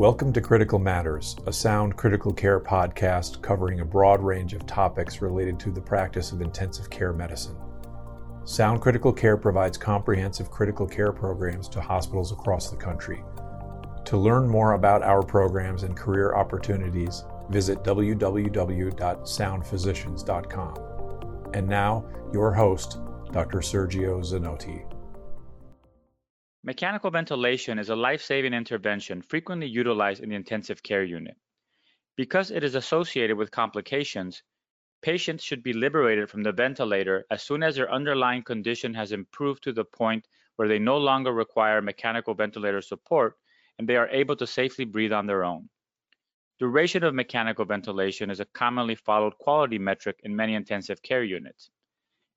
Welcome to Critical Matters, a sound critical care podcast covering a broad range of topics related to the practice of intensive care medicine. Sound Critical Care provides comprehensive critical care programs to hospitals across the country. To learn more about our programs and career opportunities, visit www.soundphysicians.com. And now, your host, Dr. Sergio Zanotti. Mechanical ventilation is a life-saving intervention frequently utilized in the intensive care unit. Because it is associated with complications, patients should be liberated from the ventilator as soon as their underlying condition has improved to the point where they no longer require mechanical ventilator support and they are able to safely breathe on their own. Duration of mechanical ventilation is a commonly followed quality metric in many intensive care units.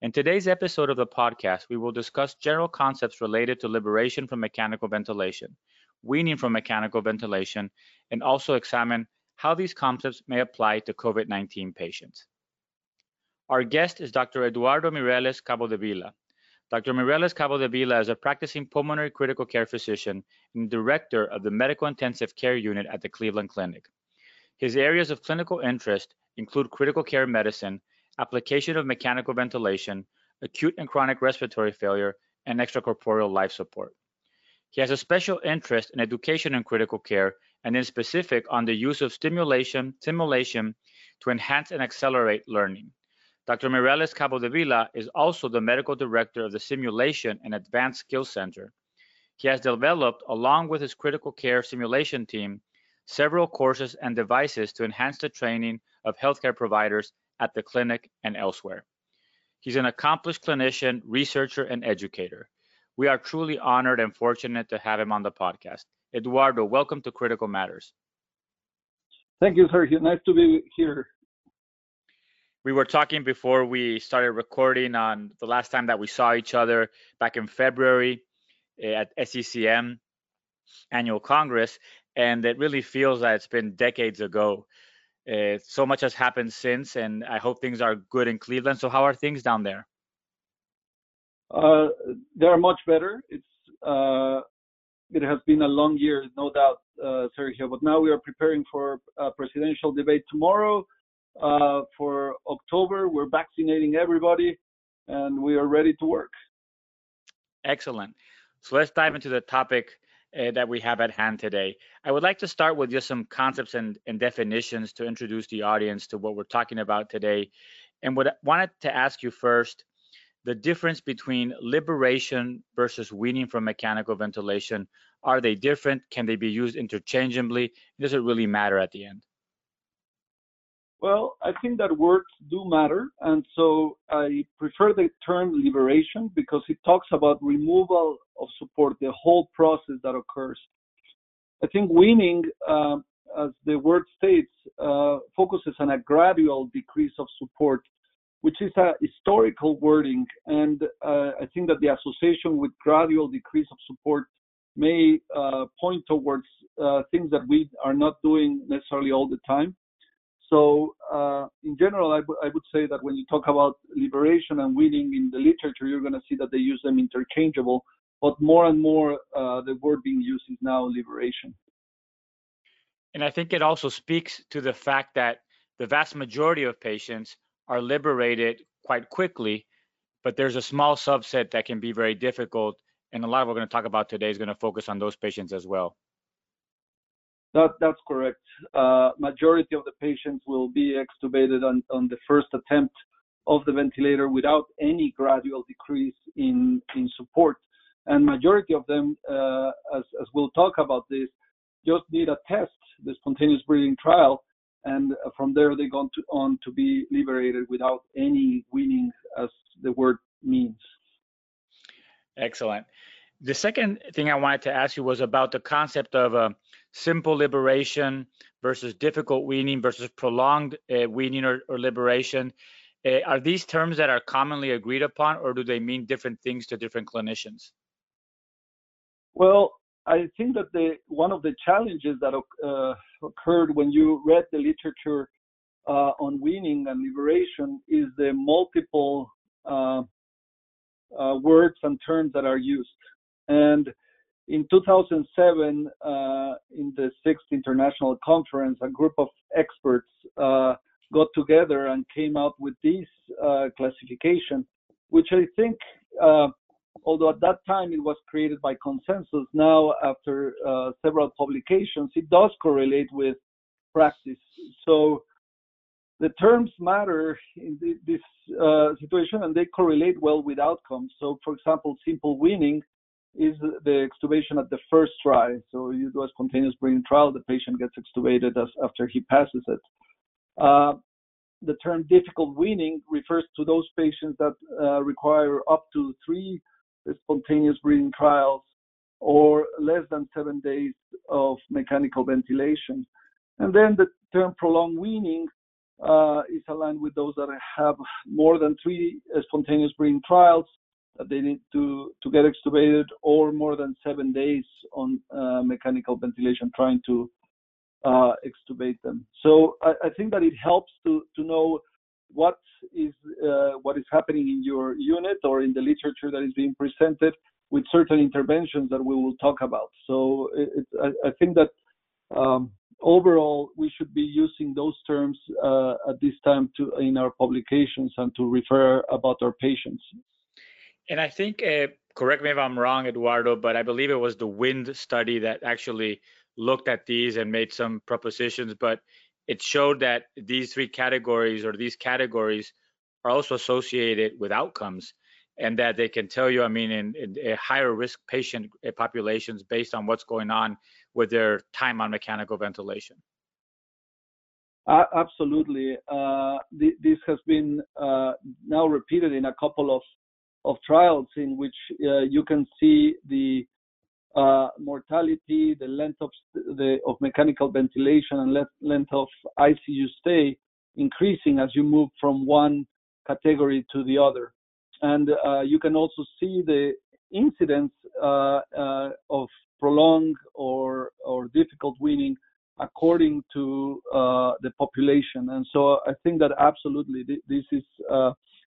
In today's episode of the podcast, we will discuss general concepts related to liberation from mechanical ventilation, weaning from mechanical ventilation, and also examine how these concepts may apply to COVID 19 patients. Our guest is Dr. Eduardo Mireles Capodevila. Dr. Mireles Capodevila is a practicing pulmonary critical care physician and director of the Medical Intensive Care Unit at the Cleveland Clinic. His areas of clinical interest include critical care medicine, application of mechanical ventilation, acute and chronic respiratory failure, and extracorporeal life support. He has a special interest in education in critical care and in specific on the use of stimulation, simulation to enhance and accelerate learning. Dr. Mireles Capodevila is also the medical director of the Simulation and Advanced Skills Center. He has developed, along with his critical care simulation team, several courses and devices to enhance the training of healthcare providers at the clinic and elsewhere. He's an accomplished clinician, researcher, and educator. We are truly honored and fortunate to have him on the podcast. Eduardo, welcome to Critical Matters. Thank you, Sergio. Nice to be here. We were talking before we started recording on the last time that we saw each other back in February eh, at SCCM annual Congress, and it really feels that it's been decades ago. Uh, so much has happened since, and I hope things are good in Cleveland. So, how are things down there? Uh, they're much better. It's uh, it has been a long year, no doubt, uh, Sergio. But now we are preparing for a presidential debate tomorrow. Uh, for October, we're vaccinating everybody, and we are ready to work. Excellent. So let's dive into the topic uh, that we have at hand today. I would like to start with just some concepts and, and definitions to introduce the audience to what we're talking about today. And what I wanted to ask you first the difference between liberation versus weaning from mechanical ventilation. Are they different? Can they be used interchangeably? Does it really matter at the end? Well, I think that words do matter. And so I prefer the term liberation because it talks about removal of support, the whole process that occurs. I think weaning, uh, as the word states, uh, focuses on a gradual decrease of support, which is a historical wording. And uh, I think that the association with gradual decrease of support may uh, point towards uh, things that we are not doing necessarily all the time. So uh, in general, I, would say that when you talk about liberation and weaning in the literature, you're going to see that they use them interchangeable. But more and more, uh, the word being used is now liberation. And I think it also speaks to the fact that the vast majority of patients are liberated quite quickly, but there's a small subset that can be very difficult. And a lot of what we're going to talk about today is going to focus on those patients as well. That, that's correct. Uh, majority of the patients will be extubated on, on the first attempt of the ventilator without any gradual decrease in, in support. And majority of them, uh, as, as we'll talk about this, just need a test, the spontaneous breathing trial, and from there they go to, on to be liberated without any weaning, as the word means. Excellent. The second thing I wanted to ask you was about the concept of uh, simple liberation versus difficult weaning versus prolonged uh, weaning or, or liberation. Uh, are these terms that are commonly agreed upon, or do they mean different things to different clinicians? Well, I think that the one of the challenges that uh, occurred when you read the literature uh, on weaning and liberation is the multiple words and terms that are used. And in 2007, uh, in the sixth international conference, a group of experts uh, got together and came out with this uh, classification, which I think, uh, although at that time it was created by consensus, now after uh, several publications, it does correlate with practice. So the terms matter in this uh, situation and they correlate well with outcomes. So, for example, simple weaning is the extubation at the first try. So you do a spontaneous breathing trial, the patient gets extubated as, after he passes it. Uh, the term difficult weaning refers to those patients that uh, require up to three spontaneous breathing trials or less than seven days of mechanical ventilation. And then the term prolonged weaning uh, is aligned with those that have more than three spontaneous breathing trials that they need to, to get extubated or more than seven days on uh, mechanical ventilation trying to uh, extubate them. So I, I, think that it helps to, to know what is uh, what is happening in your unit or in the literature that is being presented with certain interventions that we will talk about. So it, I, I, think that um, overall we should be using those terms uh, at this time to in our publications and to refer about our patients. And I think, uh, correct me if I'm wrong, Eduardo, but I believe it was the WIND study that actually looked at these and made some propositions, but it showed that these three categories or these categories are also associated with outcomes and that they can tell you, I mean, in, in higher risk patient uh, populations based on what's going on with their time on mechanical ventilation. Uh, absolutely. Uh, th- this has been uh, now repeated in a couple of of trials in which uh, you can see the uh, mortality, the length of the of mechanical ventilation, and le- length of ICU stay increasing as you move from one category to the other. And uh, you can also see the incidence uh, uh, of prolonged or or difficult weaning according to uh, the population. And so I think that absolutely this is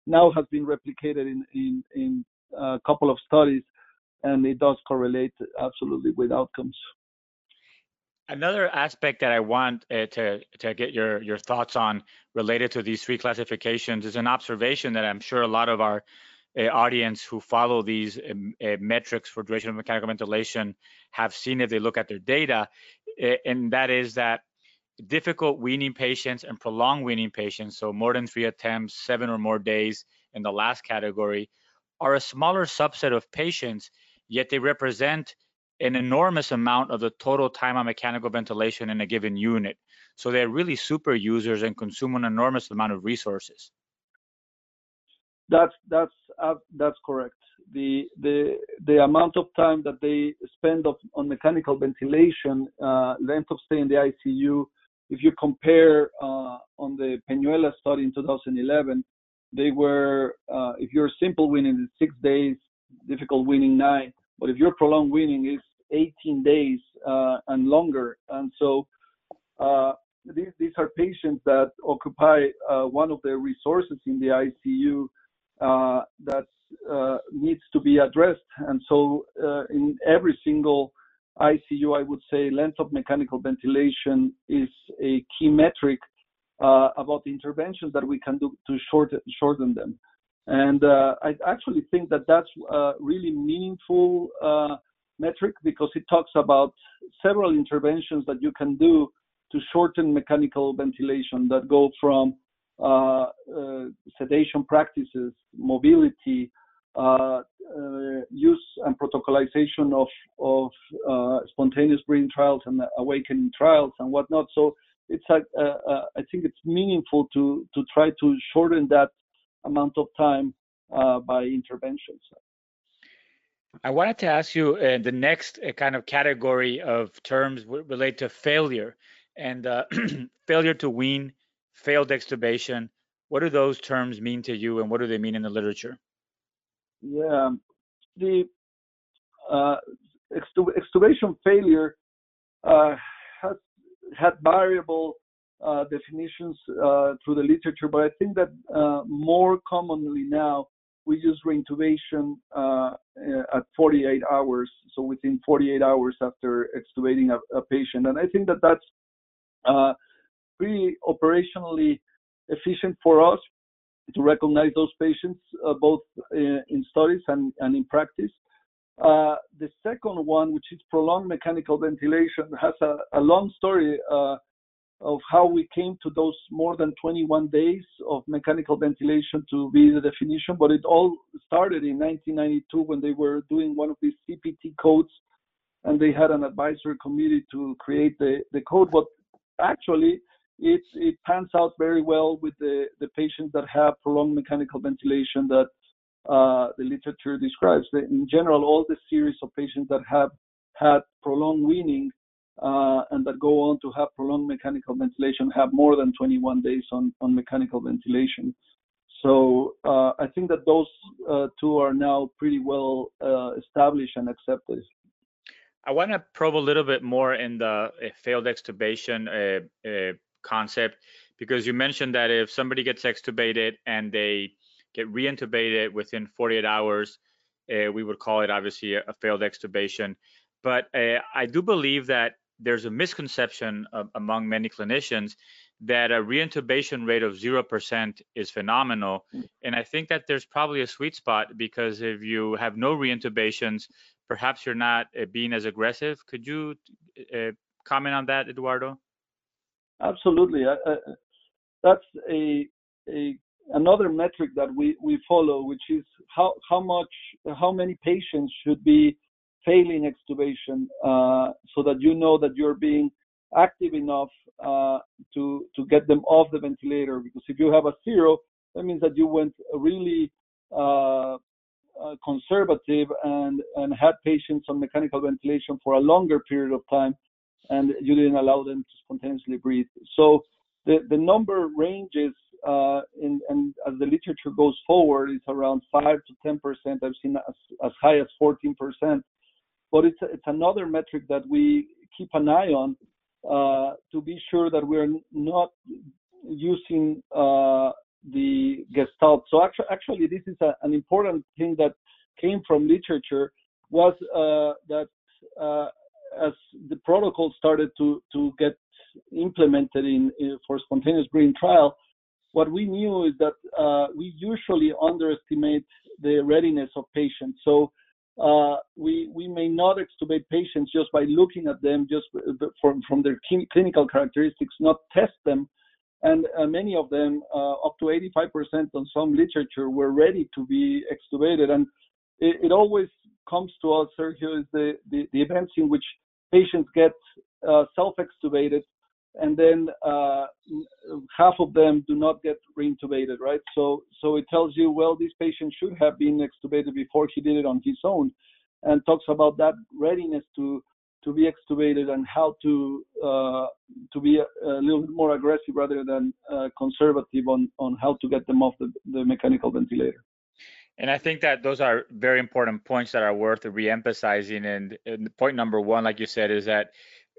now has been replicated in, in, in a couple of studies, and it does correlate absolutely with outcomes. Another aspect that I want uh, to to get your your thoughts on related to these three classifications is an observation that I'm sure a lot of our uh, audience who follow these um, uh, metrics for duration of mechanical ventilation have seen if they look at their data, uh, and that is that difficult weaning patients and prolonged weaning patients, so more than three attempts, seven or more days in the last category, are a smaller subset of patients, yet they represent an enormous amount of the total time on mechanical ventilation in a given unit. So they're really super users and consume an enormous amount of resources. That's that's uh, that's correct. The the the amount of time that they spend of, on mechanical ventilation, uh, length of stay in the ICU, if you compare uh, on the Peñuelas study in 2011, they were, uh, if you're simple weaning, it's six days, difficult weaning nine. But if you're prolonged weaning, it's 18 days uh, and longer. And so uh, these, these are patients that occupy uh, one of the resources in the ICU uh, that needs to be addressed. And so in every single ICU, I would say length of mechanical ventilation is a key metric uh, about the interventions that we can do to shorten, shorten them. And uh, I actually think that that's a really meaningful uh, metric because it talks about several interventions that you can do to shorten mechanical ventilation that go from uh, uh, sedation practices, mobility, uh, uh, use and protocolization of of uh, spontaneous breathing trials and awakening trials and whatnot. So it's a, I think it's meaningful to to try to shorten that amount of time by interventions. I wanted to ask you uh, the next uh, kind of category of terms relate to failure and uh, failure to wean, failed extubation. What do those terms mean to you, and what do they mean in the literature? Yeah, the uh, extubation failure uh, has had variable uh, definitions uh, through the literature, but I think that uh, more commonly now we use reintubation uh, at 48 hours, so within 48 hours after extubating a, a patient. And I think that that's pretty operationally efficient for us to recognize those patients, uh, both in, in, studies and, and in practice. Uh, the second one, which is prolonged mechanical ventilation, has a, a long story uh, of how we came to those more than 21 days of mechanical ventilation to be the definition. But it all started in 1992 when they were doing one of these CPT codes, and they had an advisory committee to create the, the code. But actually, it, it pans out very well with the, the patients that have prolonged mechanical ventilation that uh, the literature describes. In general, all the series of patients that have had prolonged weaning uh, and that go on to have prolonged mechanical ventilation have more than 21 days on, on mechanical ventilation. So uh, I think that those uh, two are now pretty well uh, established and accepted. I want to probe a little bit more in the uh, failed extubation uh, concept because you mentioned that if somebody gets extubated and they get reintubated within 48 hours, we would call it obviously a, a failed extubation. But I do believe that there's a misconception of, among many clinicians that a reintubation rate of 0% is phenomenal. And I think that there's probably a sweet spot because if you have no reintubations, perhaps you're not uh, being as aggressive. Could you uh, comment on that, Eduardo? Absolutely. That's a, a another metric that we, we follow, which is how, how much, how many patients should be failing extubation uh, so that you know that you're being active enough uh, to to get them off the ventilator because if you have a zero that means that you went really uh, uh, conservative and and had patients on mechanical ventilation for a longer period of time and you didn't allow them to spontaneously breathe so the the number ranges uh, in, and as the literature goes forward, it's around 5 to 10 percent. I've seen as, as high as 14 percent but it's it's another metric that we keep an eye on uh, to be sure that we're not using uh, the gestalt. So actually, actually this is a, an important thing that came from literature was uh, that uh, as the protocol started to to get implemented in, in for spontaneous breathing trial, what we knew is that uh, we usually underestimate the readiness of patients. So uh, we we may not extubate patients just by looking at them just from from their clinical characteristics, not test them, and uh, many of them, uh, up to 85% on some literature, were ready to be extubated, and it, it always comes to us, Sergio, is the, the, the events in which patients get uh, self-extubated and then uh, half of them do not get reintubated, right? So, so it tells you, well, this patient should have been extubated before he did it on his own, and talks about that readiness to to be extubated and how to uh, to be a, a, little bit more aggressive rather than uh, conservative on on how to get them off the, the mechanical ventilator. And I think that those are very important points that are worth re-emphasizing. And, and point number one, like you said, is that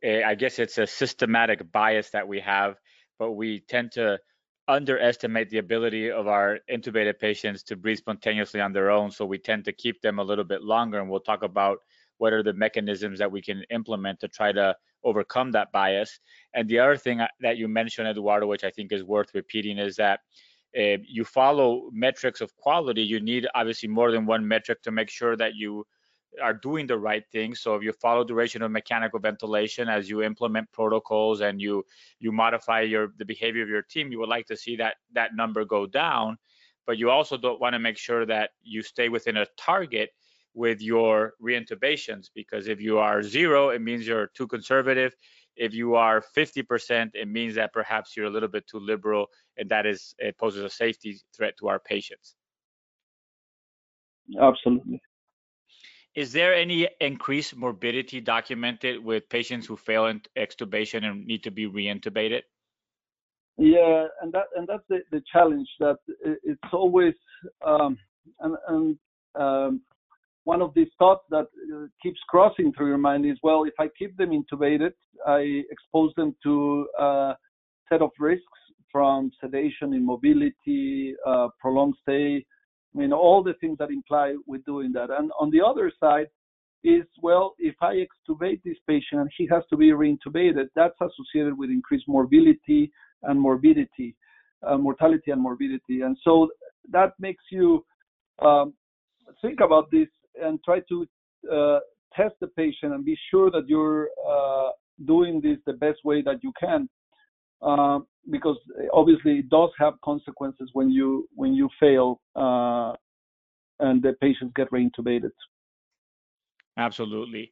Eh, I guess it's a systematic bias that we have, but we tend to underestimate the ability of our intubated patients to breathe spontaneously on their own. So we tend to keep them a little bit longer. And we'll talk about what are the mechanisms that we can implement to try to overcome that bias. And the other thing that you mentioned, Eduardo, which I think is worth repeating, is that you follow metrics of quality. You need obviously more than one metric to make sure that you are doing the right thing. So if you follow duration of mechanical ventilation as you implement protocols and you you modify your the behavior of your team, you would like to see that that number go down. But you also don't want to make sure that you stay within a target with your reintubations because if you are zero, it means you're too conservative. If you are 50%, it means that perhaps you're a little bit too liberal, and that is it poses a safety threat to our patients. Absolutely. Is there any increased morbidity documented with patients who fail in extubation and need to be reintubated? Yeah, and that and that's the, the challenge that it's always um, and, and um, one of these thoughts that uh, keeps crossing through your mind is well, if I keep them intubated, I expose them to a set of risks from sedation, immobility, uh, prolonged stay, I mean, all the things that imply with doing that. And on the other side is, well, if I extubate this patient and he has to be reintubated, that's associated with increased morbidity and morbidity, uh, mortality and morbidity. And so that makes you um, think about this and try to uh, test the patient and be sure that you're uh, doing this the best way that you can. Uh, because obviously it does have consequences when you when you fail uh, and the patients get reintubated. Absolutely.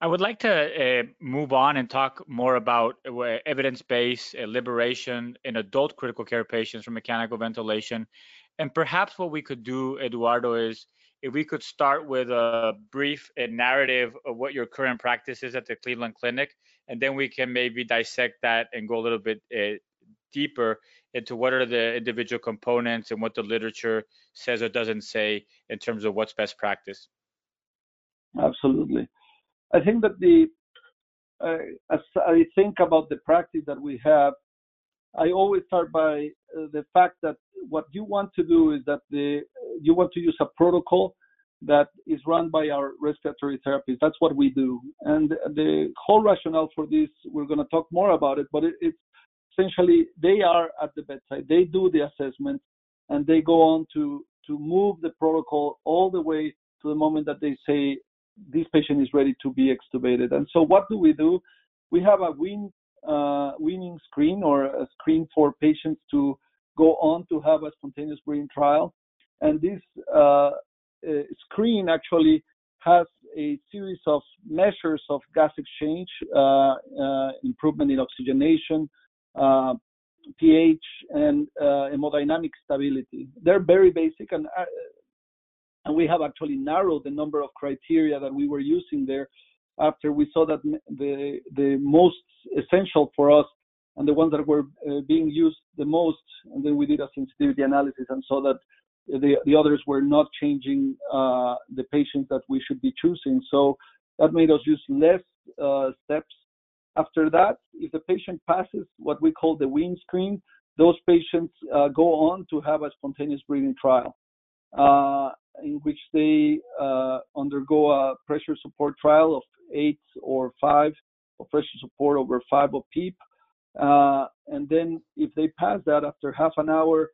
I would like to uh, move on and talk more about uh, evidence-based uh, liberation in adult critical care patients from mechanical ventilation. And perhaps what we could do, Eduardo, is if we could start with a brief narrative of what your current practice is at the Cleveland Clinic, and then we can maybe dissect that and go a little bit uh, deeper into what are the individual components and what the literature says or doesn't say in terms of what's best practice. Absolutely. I think that the uh, as I think about the practice that we have, I always start by uh, the fact that what you want to do is that the you want to use a protocol that is run by our respiratory therapists. That's what we do, and the whole rationale for this we're going to talk more about it. But it, it's essentially they are at the bedside, they do the assessment, and they go on to to move the protocol all the way to the moment that they say this patient is ready to be extubated. And so what do we do? We have a wean, uh, weaning screen or a screen for patients to go on to have a spontaneous breathing trial. And this uh, uh, screen actually has a series of measures of gas exchange, uh, uh improvement in oxygenation, uh, pH, and hemodynamic stability. They're very basic, and and we have actually narrowed the number of criteria that we were using there after we saw that the the most essential for us and the ones that were uh, being used the most and then we did a sensitivity analysis and saw that the the others were not changing uh, the patients that we should be choosing. So that made us use less uh, steps. After that if the patient passes what we call the wean screen those patients uh, go on to have a spontaneous breathing trial in which they uh, undergo a pressure support trial of eight or five of pressure support over five of PEEP. Uh, and then if they pass that after half an hour,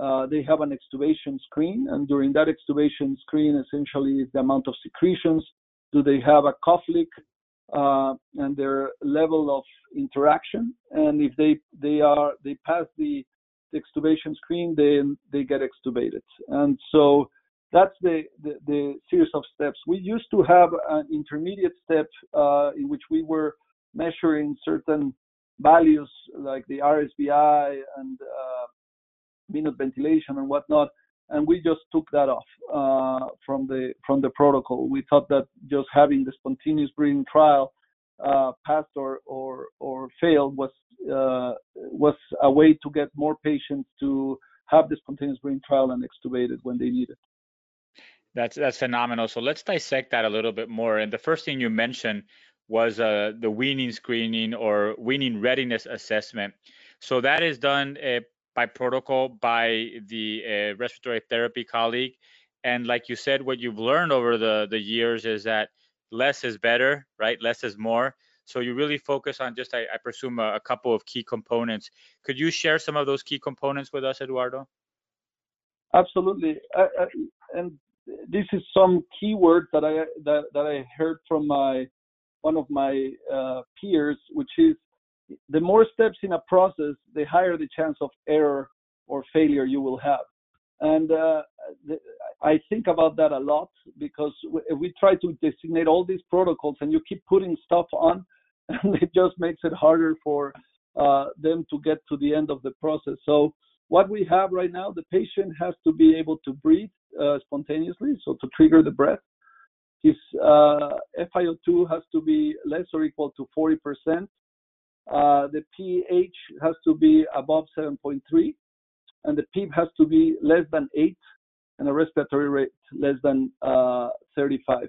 uh, they have an extubation screen. And during that extubation screen, essentially the amount of secretions. Do they have a cough leak? Uh, and their level of interaction. And if they they are they pass the extubation screen, then they get extubated. And so that's the, the, the, series of steps. We used to have an intermediate step uh, in which we were measuring certain values like the RSBI and uh, minute ventilation and whatnot, and we just took that off uh, from the from the protocol. We thought that just having the spontaneous breathing trial uh, passed or or or failed was uh, was a way to get more patients to have the spontaneous breathing trial and extubated when they need it. That's that's phenomenal. So let's dissect that a little bit more. And the first thing you mentioned was uh, the weaning screening or weaning readiness assessment. So that is done uh, by protocol by the uh, respiratory therapy colleague. And like you said, what you've learned over the the years is that less is better, right? Less is more. So you really focus on just, I, I presume, a, a couple of key components. Could you share some of those key components with us, Eduardo? Absolutely. i and this is some keyword that I that, that I heard from my one of my uh, peers, which is the more steps in a process, the higher the chance of error or failure you will have. And uh, the, I think about that a lot because if we try to designate all these protocols and you keep putting stuff on, and it just makes it harder for uh, them to get to the end of the process. So what we have right now, the patient has to be able to breathe uh, spontaneously, so to trigger the breath. His uh, FiO2 has to be less or equal to 40%. Uh, the pH has to be above 7.3, and the PEEP has to be less than 8, and a respiratory rate less than uh, 35.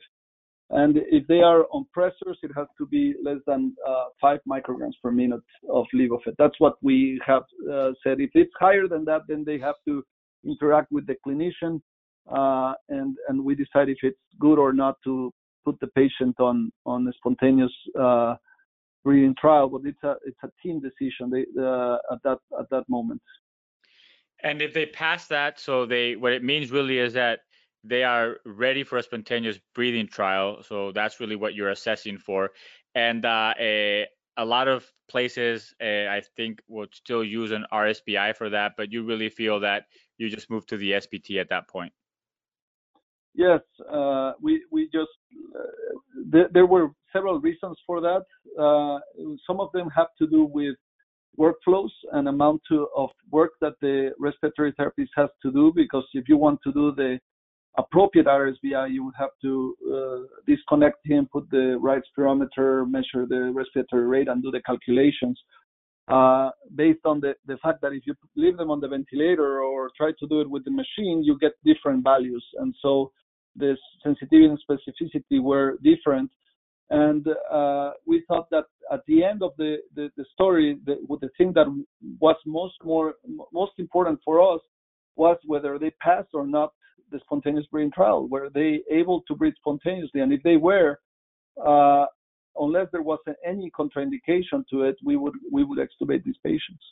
And if they are on pressors, it has to be less than uh, 5 micrograms per minute of levophed. That's what we have uh, said. If it's higher than that, then they have to interact with the clinician uh, and and we decide if it's good or not to put the patient on on a spontaneous uh, breathing trial. But it's a it's a team decision they, uh, at that at that moment. And if they pass that, so they what it means really is that they are ready for a spontaneous breathing trial. So that's really what you're assessing for. And uh, a, a lot of places, uh, I think, would still use an RSBI for that, but you really feel that you just move to the SBT at that point. Yes, uh, we we just uh, th- there were several reasons for that. Uh, some of them have to do with workflows and amount to, of work that the respiratory therapist has to do because if you want to do the appropriate RSBI, you would have to uh, disconnect him, put the right spirometer, measure the respiratory rate, and do the calculations. Uh, based on the, the fact that if you leave them on the ventilator or try to do it with the machine, you get different values. And so the sensitivity and specificity were different. And uh, we thought that at the end of the, the, the story, the, the thing that was most more most important for us was whether they passed or not the spontaneous breathing trial. Were they able to breathe spontaneously? And if they were, uh, unless there was any contraindication to it, we would we would extubate these patients.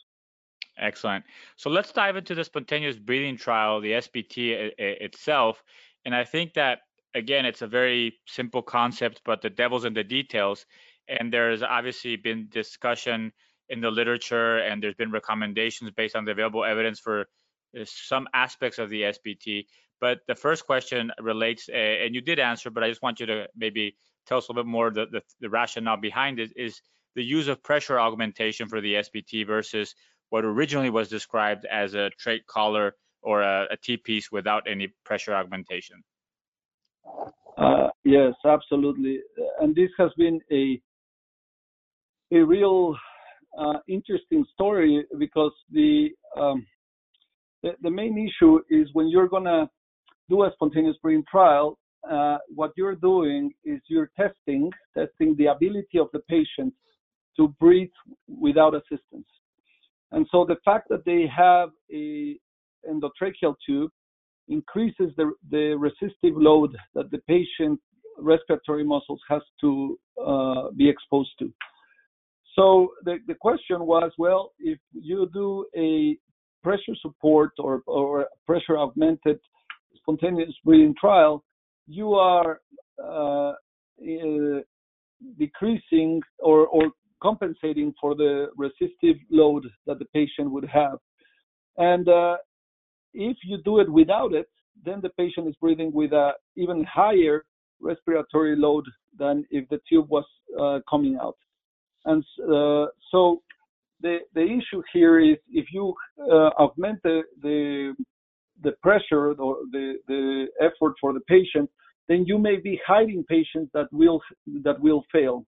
Excellent. So let's dive into the spontaneous breathing trial, the SBT itself. And I think that again, it's a very simple concept, but the devil's in the details. And there's obviously been discussion in the literature, and there's been recommendations based on the available evidence for uh, some aspects of the SBT. But the first question relates, and you did answer, but I just want you to maybe tell us a little bit more the, the, the rationale behind it is the use of pressure augmentation for the SBT versus what originally was described as a trach collar or a, a T piece without any pressure augmentation. Uh, yes, absolutely. And this has been a a real uh, interesting story because the, um, the, the main issue is when you're gonna do a spontaneous breathing trial, uh, what you're doing is you're testing testing the ability of the patient to breathe without assistance. And so the fact that they have a endotracheal tube increases the, the resistive load that the patient respiratory muscles has to uh, be exposed to. So the, the question was, well, if you do a pressure support or, or pressure augmented spontaneous breathing trial, you are uh, uh, decreasing or, or compensating for the resistive load that the patient would have. And uh, if you do it without it, then the patient is breathing with a even higher respiratory load than if the tube was uh, coming out. And uh, so the the issue here is if you uh, augment the, the the pressure or the the effort for the patient, then you may be hiding patients that will that will fail.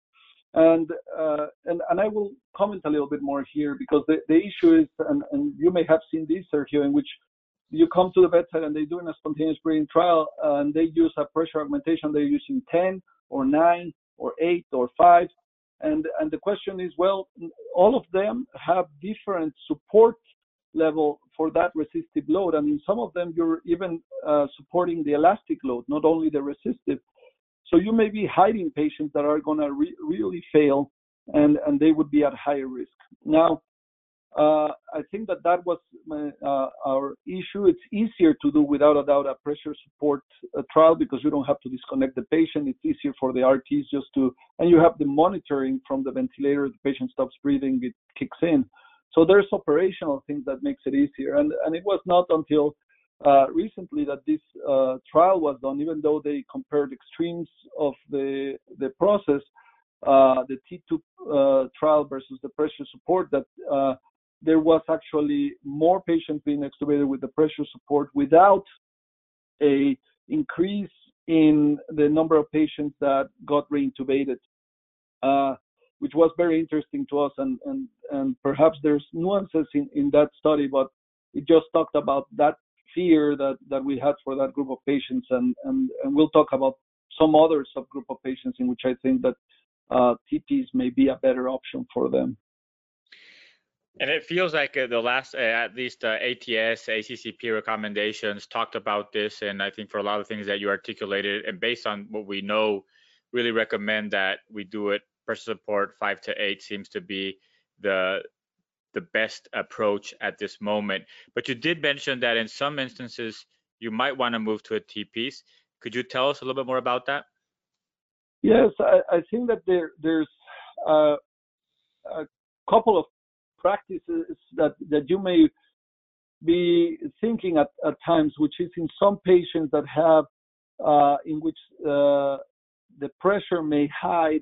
And uh, and and I will comment a little bit more here because the, the issue is and, and you may have seen this Sergio in which you come to the bedside and they're doing a spontaneous breathing trial and they use a pressure augmentation. They're using 10 or 9 or 8 or 5. And, and the question is, well, all of them have different support level for that resistive load. I mean, some of them you're even uh, supporting the elastic load, not only the resistive. So you may be hiding patients that are going to re- really fail and, and they would be at higher risk. Now, uh, I think that that was my, uh, our issue. It's easier to do without a doubt a pressure support uh, trial because you don't have to disconnect the patient. It's easier for the RTs just to, and you have the monitoring from the ventilator. The patient stops breathing, it kicks in. So there's operational things that makes it easier. And and it was not until uh, recently that this uh, trial was done, even though they compared extremes of the the process, uh, the T-tube trial versus the pressure support that there was actually more patients being extubated with the pressure support without a increase in the number of patients that got reintubated, uh, which was very interesting to us. And, and, and perhaps there's nuances in, in that study, but it just talked about that fear that, that we had for that group of patients. And, and, and we'll talk about some other subgroup of patients in which I think that uh, T-pieces may be a better option for them. And it feels like uh, the last, uh, at least uh, ATS, ACCP recommendations talked about this, and I think for a lot of things that you articulated, and based on what we know, really recommend that we do it. Pressure support five to eight seems to be the the best approach at this moment. But you did mention that in some instances you might want to move to a T-piece. Could you tell us a little bit more about that? Yes, I, I think that there there's uh, a couple of practices that, that you may be thinking at, at times, which is in some patients that have, uh, in which uh, the pressure may hide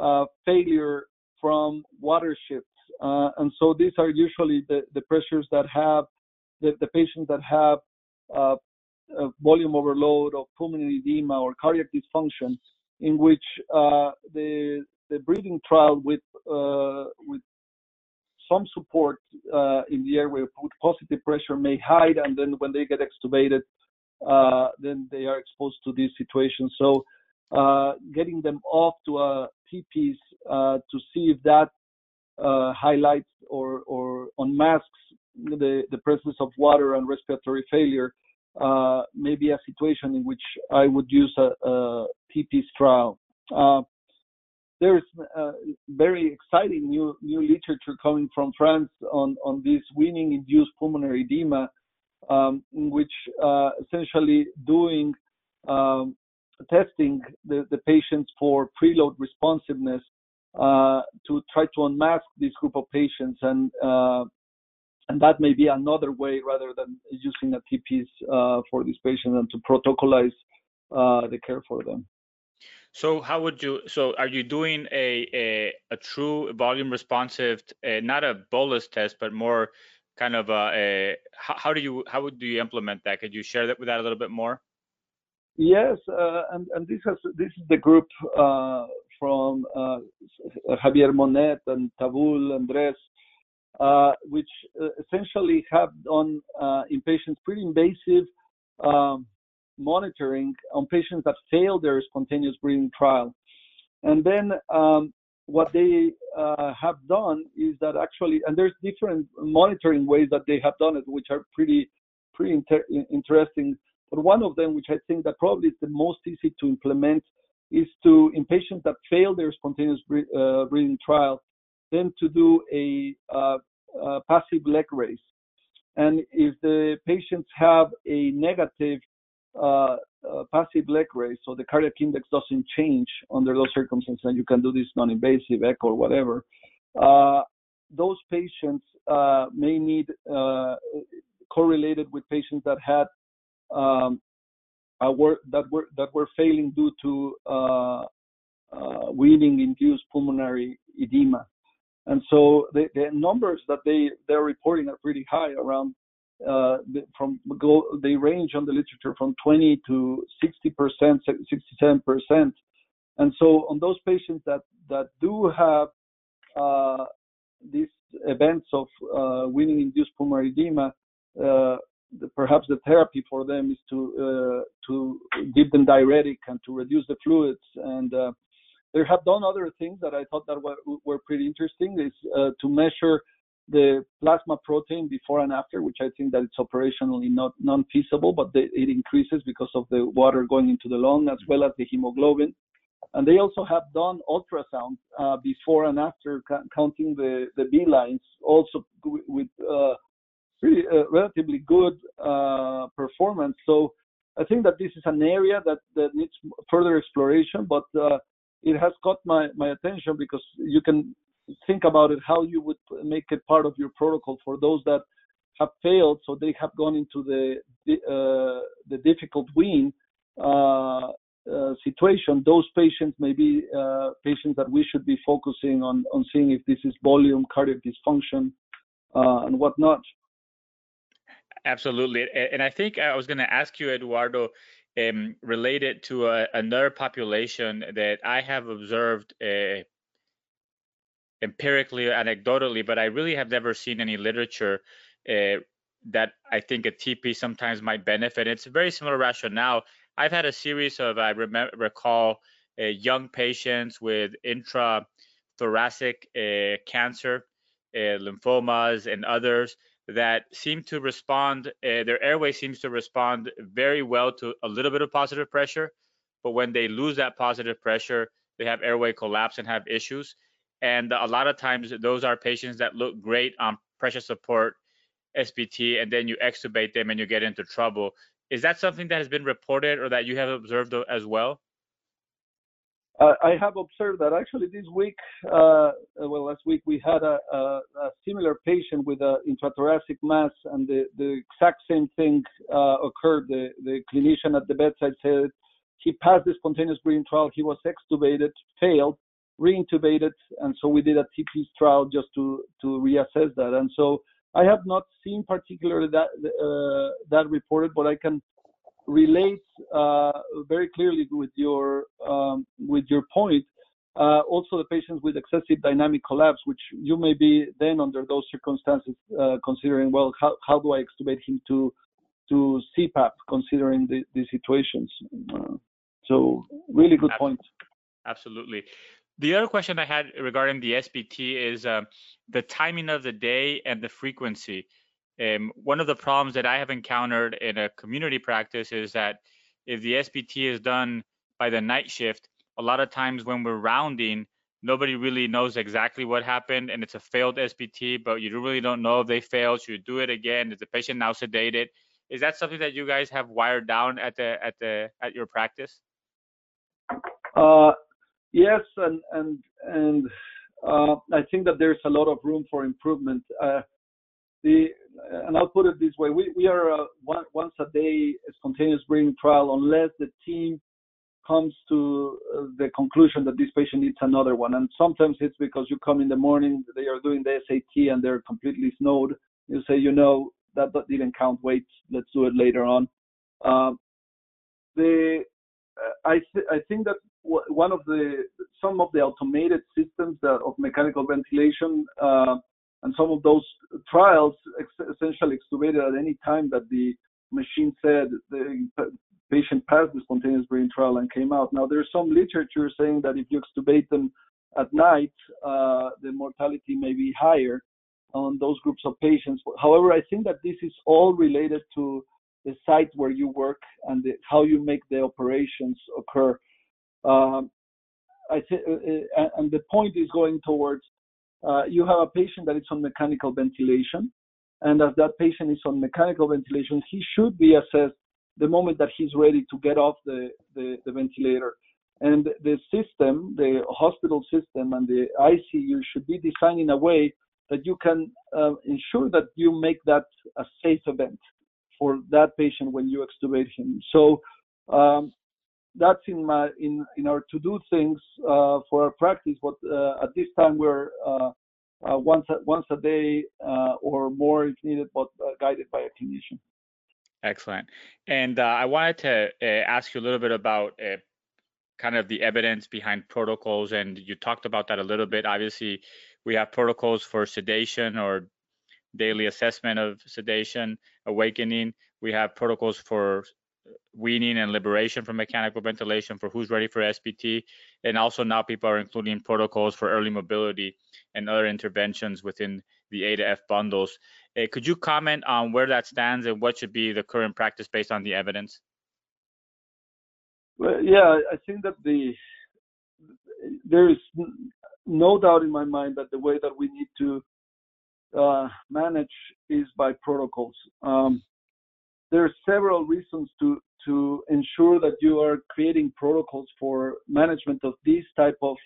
uh, failure from water shifts. Uh, and so these are usually the, the pressures that have, the, the patients that have uh, volume overload or pulmonary edema or cardiac dysfunction, in which uh, the the breathing trial with with some support uh, in the airway positive pressure may hide, and then when they get extubated, uh, then they are exposed to these situations. So uh, getting them off to a T-piece uh, to see if that uh, highlights or, or unmasks the, the presence of water and respiratory failure uh, may be a situation in which I would use a, a trial there's uh, very exciting new new literature coming from France on on this weaning induced pulmonary edema, um, which uh, essentially doing um, testing the, the patients for preload responsiveness uh, to try to unmask this group of patients and uh, and that may be another way rather than using a T-piece uh, for these patients and to protocolize uh, the care for them. So how would you? So are you doing a a, a true volume responsive, uh, not a bolus test, but more kind of a, a how, how, do you how would do you implement that? Could you share that with that a little bit more? Yes, uh, and and this has this is the group uh, from uh, Javier Monnet and Teboul Andres, uh, which uh, essentially have done in patients pretty invasive. Um, monitoring on patients that failed their spontaneous breathing trial. And then um, what they uh, have done is that actually, and there's different monitoring ways that they have done it, which are pretty pretty inter- interesting. But one of them, which I think that probably is the most easy to implement, is to in patients that fail their spontaneous uh, breathing trial, then to do a, uh, a passive leg raise. And if the patients have a negative uh, uh, passive leg raise, so the cardiac index doesn't change under those circumstances, and you can do this non-invasive echo or whatever. Uh, those patients uh, may need uh, correlated with patients that had um, were, that were that were failing due to uh, weaning-induced pulmonary edema. And so the, the numbers that they they're reporting are pretty high, around from they range on the literature from 20 to 60 percent, 67 percent. And so on those patients that that do have uh, these events of uh, weaning induced pulmonary edema, uh, perhaps the therapy for them is to uh, to give them diuretic and to reduce the fluids. And uh, they have done other things that I thought that were, were pretty interesting is to measure the plasma protein before and after, which I think that it's operationally not non-feasible, but it increases because of the water going into the lung as well as the hemoglobin. And they also have done ultrasound uh, before and after counting the, the B lines, also with uh, pretty, uh, relatively good uh, performance. So I think that this is an area that, that needs further exploration, but uh, it has caught my, my attention because you can think about it how you would make it part of your protocol for those that have failed so they have gone into the the, uh, the difficult wean uh, uh, situation. Those patients may be uh, patients that we should be focusing on on seeing if this is volume cardiac dysfunction uh, and whatnot. Absolutely. And i think i was going to ask you eduardo um, related to a, another population that i have observed uh, empirically, anecdotally, but I really have never seen any literature uh, that I think a T-piece sometimes might benefit. It's a very similar rationale. I've had a series of, I remember, recall uh, young patients with intrathoracic uh, cancer uh, lymphomas, and others that seem to respond, uh, their airway seems to respond very well to a little bit of positive pressure. But when they lose that positive pressure, they have airway collapse and have issues. And a lot of times, those are patients that look great on pressure support SBT, and then you extubate them and you get into trouble. Is that something that has been reported or that you have observed as well? I have observed that actually this week, uh, well, last week we had a, a, a similar patient with an intrathoracic mass, and the, the exact same thing uh, occurred. The, the clinician at the bedside said he passed the spontaneous breathing trial, he was extubated, failed, reintubated, and so we did a T-piece trial just to to reassess that. And so I have not seen particularly that uh, that reported, but I can relate uh, very clearly with your um, with your point. Uh, also, the patients with excessive dynamic collapse, which you may be then under those circumstances uh, considering, well, how, how do I extubate him to to CPAP, considering the, the situations. Uh, so, really good point. Absolutely. The other question I had regarding the SBT is uh, the timing of the day and the frequency. Um, one of the problems that I have encountered in a community practice is that if the SBT is done by the night shift, a lot of times when we're rounding, nobody really knows exactly what happened and it's a failed SBT, but you really don't know if they failed. Should you do it again? Is the patient now sedated? Is that something that you guys have wired down at the at the at your practice? Uh, yes, and and and uh, I think that there's a lot of room for improvement. Uh, the and I'll put it this way: we we are a one, once a day spontaneous breathing trial unless the team comes to uh, the conclusion that this patient needs another one. And sometimes it's because you come in the morning, they are doing the SAT and they're completely snowed. You say, you know, that, that didn't count. Wait, let's do it later on. Um, the uh, I th- I think that one of the some of the automated systems that, of mechanical ventilation uh, and some of those trials ex- essentially extubated at any time that the machine said the patient passed the spontaneous breathing trial and came out. Now there's some literature saying that if you extubate them at night, uh, the mortality may be higher on those groups of patients. However, I think that this is all related to the site where you work and the, how you make the operations occur. Um, I th- uh, uh, and the point is going towards uh, you have a patient that is on mechanical ventilation, and as that patient is on mechanical ventilation, he should be assessed the moment that he's ready to get off the, the, the ventilator. And the system, the hospital system, and the ICU should be designed in a way that you can uh, ensure that you make that a safe event for that patient when you extubate him. So um, that's in my in in our to do things uh, for our practice. But uh, at this time we're uh, uh once a, once a day uh, or more if needed, but uh, guided by a clinician. Excellent. And I wanted to ask you a little bit about kind of the evidence behind protocols, and you talked about that a little bit. Obviously, we have protocols for sedation or daily assessment of sedation, awakening. We have protocols for weaning and liberation from mechanical ventilation for who's ready for SBT. And also now people are including protocols for early mobility and other interventions within the A to F bundles. Uh, could you comment on where that stands and what should be the current practice based on the evidence? Well, yeah, I think that the there is no doubt in my mind that the way that we need to uh, manage is by protocols. Um, there are several reasons to to ensure that you are creating protocols for management of this type of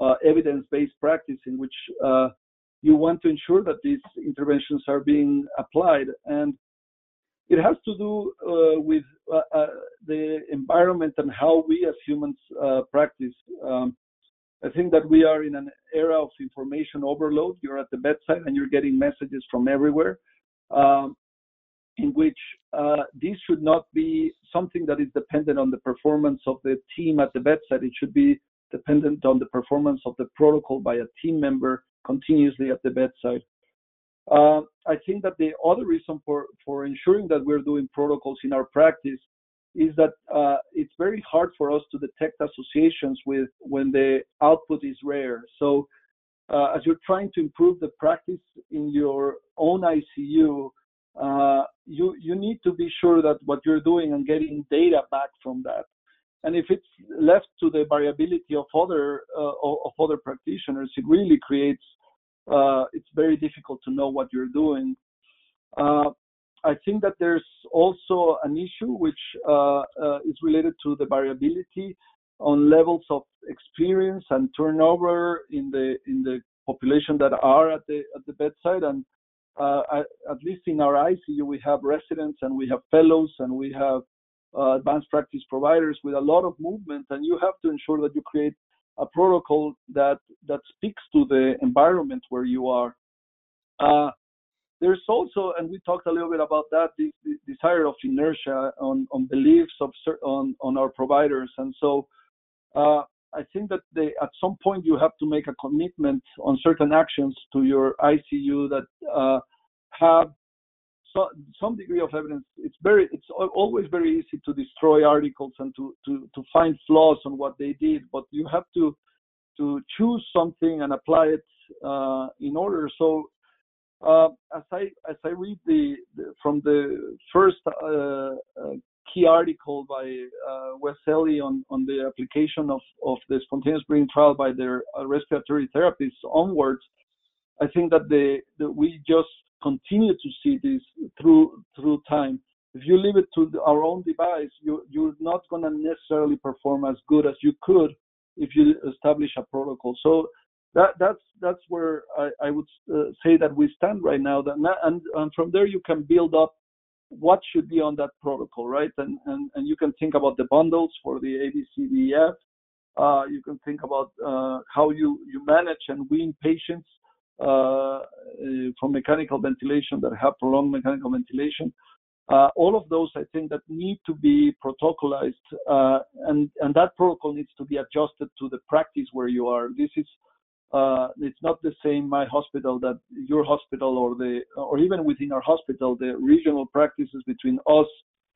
uh, evidence-based practice in which uh, you want to ensure that these interventions are being applied. And it has to do uh, with uh, uh, the environment and how we as humans uh, practice. Um, I think that we are in an era of information overload. You're at the bedside and you're getting messages from everywhere, um, in which uh, this should not be something that is dependent on the performance of the team at the bedside. It should be dependent on the performance of the protocol by a team member continuously at the bedside. Uh, I think that the other reason for, for ensuring that we're doing protocols in our practice is that uh, it's very hard for us to detect associations with when the output is rare. So uh, as you're trying to improve the practice in your own ICU, uh, you you need to be sure that what you're doing and getting data back from that. And if it's left to the variability of other uh, of other practitioners, it really creates uh, it's very difficult to know what you're doing. Uh, I think that there's also an issue which uh, is related to the variability on levels of experience and turnover in the in the population that are at the at the bedside and uh, at least in our ICU we have residents and we have fellows and we have uh, advanced practice providers with a lot of movement and you have to ensure that you create a protocol that that speaks to the environment where you are uh, there's also, and we talked a little bit about that, this desire of inertia on, on beliefs of on, on our providers. And so uh, I think that they, at some point you have to make a commitment on certain actions to your ICU that uh, have so, some degree of evidence. It's very, it's always very easy to destroy articles and to, to, to find flaws on what they did, but you have to to choose something and apply it uh, in order. So uh, as I as I read the, the from the first uh, uh, key article by uh, on on the application of of the spontaneous breathing trial by their uh, respiratory therapists onwards, I think that the, the, we just continue to see this through through time. If you leave it to the, our own device, you you're not going to necessarily perform as good as you could if you establish a protocol. So that that's that's where I, I would uh, say that we stand right now. That and, and from there you can build up what should be on that protocol, right? And and, and you can think about the bundles for the ABCDEF. Uh, you can think about uh, how you you manage and wean patients uh, from mechanical ventilation that have prolonged mechanical ventilation. Uh, all of those, I think, that need to be protocolized, uh, and and that protocol needs to be adjusted to the practice where you are. This is uh, it's not the same my hospital that your hospital or the or even within our hospital the regional practices between us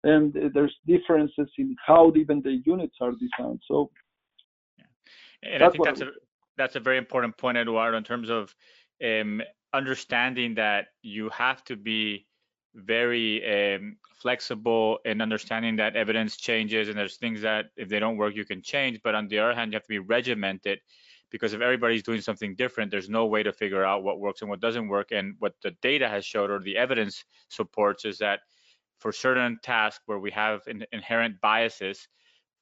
and there's differences in how even the units are designed so yeah. and i think that's a that's a very important point eduardo in terms of um, understanding that you have to be very um, flexible in understanding that evidence changes and there's things that if they don't work you can change but on the other hand you have to be regimented because if everybody's doing something different, there's no way to figure out what works and what doesn't work. And what the data has showed or the evidence supports is that for certain tasks where we have in, inherent biases,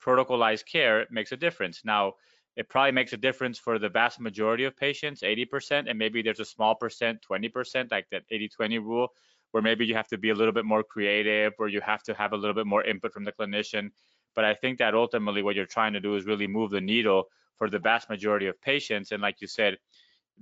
protocolized care makes a difference. Now, it probably makes a difference for the vast majority of patients, 80%, and maybe there's a small percent, 20%, like that 80-20 rule, where maybe you have to be a little bit more creative or you have to have a little bit more input from the clinician. But I think that ultimately what you're trying to do is really move the needle for the vast majority of patients. And like you said,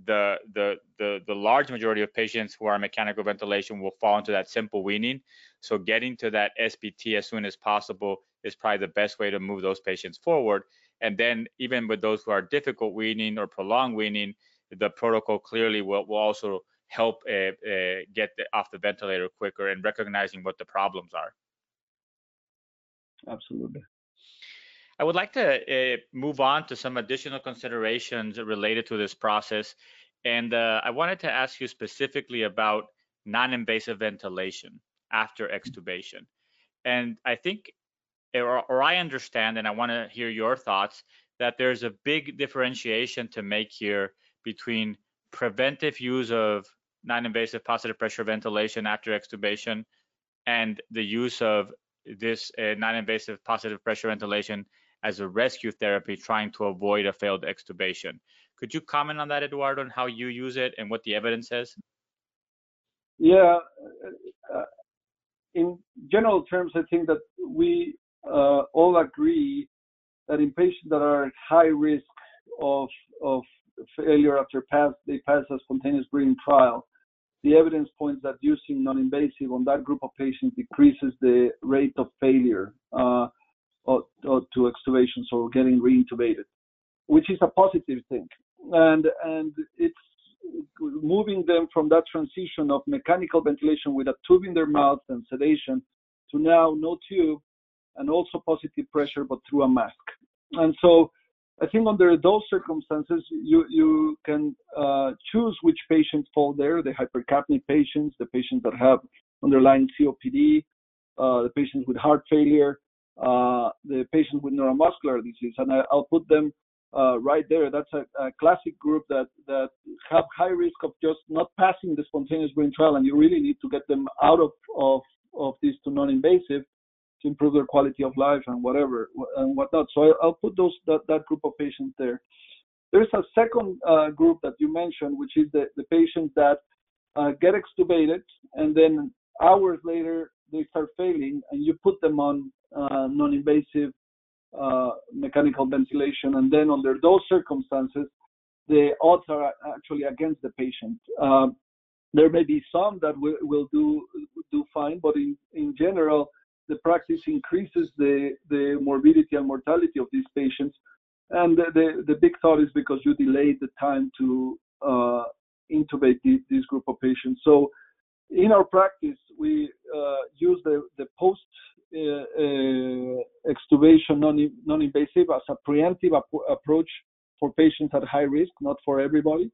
the the the the large majority of patients who are mechanical ventilation will fall into that simple weaning. So getting to that SBT as soon as possible is probably the best way to move those patients forward. And then even with those who are difficult weaning or prolonged weaning, the protocol clearly will, will also help uh, uh, get the, off the ventilator quicker and recognizing what the problems are. Absolutely. I would like to uh, move on to some additional considerations related to this process. And uh, I wanted to ask you specifically about non-invasive ventilation after extubation. And I think, or, or I understand, and I want to hear your thoughts, that there's a big differentiation to make here between preventive use of non-invasive positive pressure ventilation after extubation and the use of this uh, non-invasive positive pressure ventilation as a rescue therapy trying to avoid a failed extubation. Could you comment on that, Eduardo, and how you use it and what the evidence says? Yeah, uh, in general terms, I think that we uh, all agree that in patients that are at high risk of of failure after pass they pass a spontaneous breathing trial, the evidence points that using non-invasive on that group of patients decreases the rate of failure. Uh, or, or to extubation, so getting reintubated, which is a positive thing. And and it's moving them from that transition of mechanical ventilation with a tube in their mouth and sedation to now no tube and also positive pressure but through a mask. And so I think under those circumstances, you you can uh, choose which patients fall there: the hypercapnic patients, the patients that have underlying COPD, uh, the patients with heart failure, uh, the patients with neuromuscular disease, and I, will put them uh, right there. That's a, a, classic group that that have high risk of just not passing the spontaneous breathing trial, and you really need to get them out of of of this to non-invasive to improve their quality of life and whatever and whatnot. So I, will put those that, that group of patients there. There's a second uh, group that you mentioned, which is the, the patients that uh, get extubated and then hours later they start failing, and you put them on non-invasive uh, mechanical ventilation, and then under those circumstances, the odds are actually against the patient. Um, there may be some that will, do do fine, but in, general, the practice increases the, the morbidity and mortality of these patients. And the, big thought is because you delayed the time to uh, intubate this group of patients. So in our practice, we uh, use the, uh, uh extubation non, non-invasive as a preemptive ap- approach for patients at high risk, not for everybody,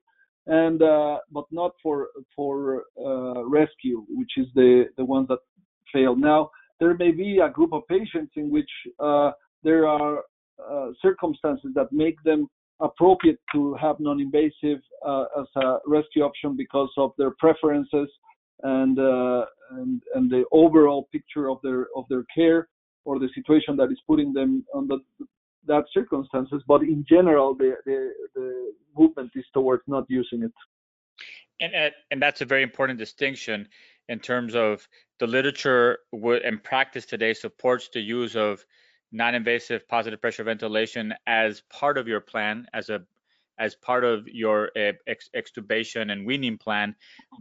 and uh, but not for for rescue, which is the the ones that fail. Now, there may be a group of patients in which there are circumstances that make them appropriate to have non-invasive uh, as a rescue option because of their preferences and, uh, and, and the overall picture of their of their care or the situation that is putting them under that circumstances. But in general, the, the, the movement is towards not using it. And and that's a very important distinction in terms of the literature and practice today supports the use of non-invasive positive pressure ventilation as part of your plan as a as part of your uh, ex- extubation and weaning plan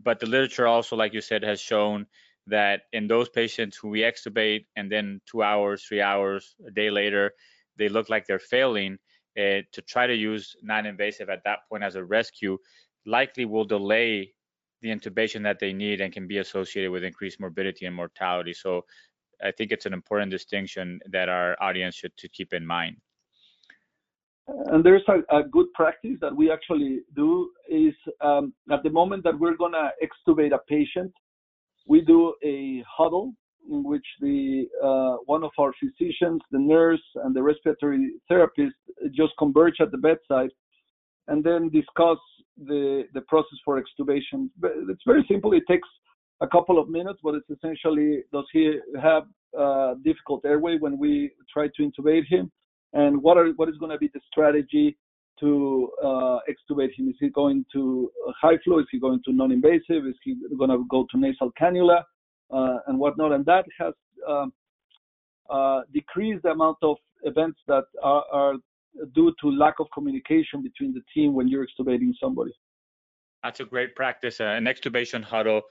but the literature also like you said has shown that in those patients who we extubate and then two hours three hours a day later they look like they're failing uh, to try to use non-invasive at that point as a rescue likely will delay the intubation that they need and can be associated with increased morbidity and mortality. So I think it's an important distinction that our audience should to keep in mind. And there's a, a good practice that we actually do is um, at the moment that we're gonna extubate a patient, we do a huddle in which the uh, one of our physicians, the nurse, and the respiratory therapist just converge at the bedside and then discuss the the process for extubation. It's very simple. It takes a couple of minutes, but it's essentially does he have uh, difficult airway when we try to intubate him, and what are what is going to be the strategy to uh, extubate him? Is he going to high flow? Is he going to non-invasive? Is he going to go to nasal cannula uh, and whatnot? And that has um, uh, decreased the amount of events that are, are due to lack of communication between the team when you're extubating somebody. That's a great practice. Uh, an extubation huddle,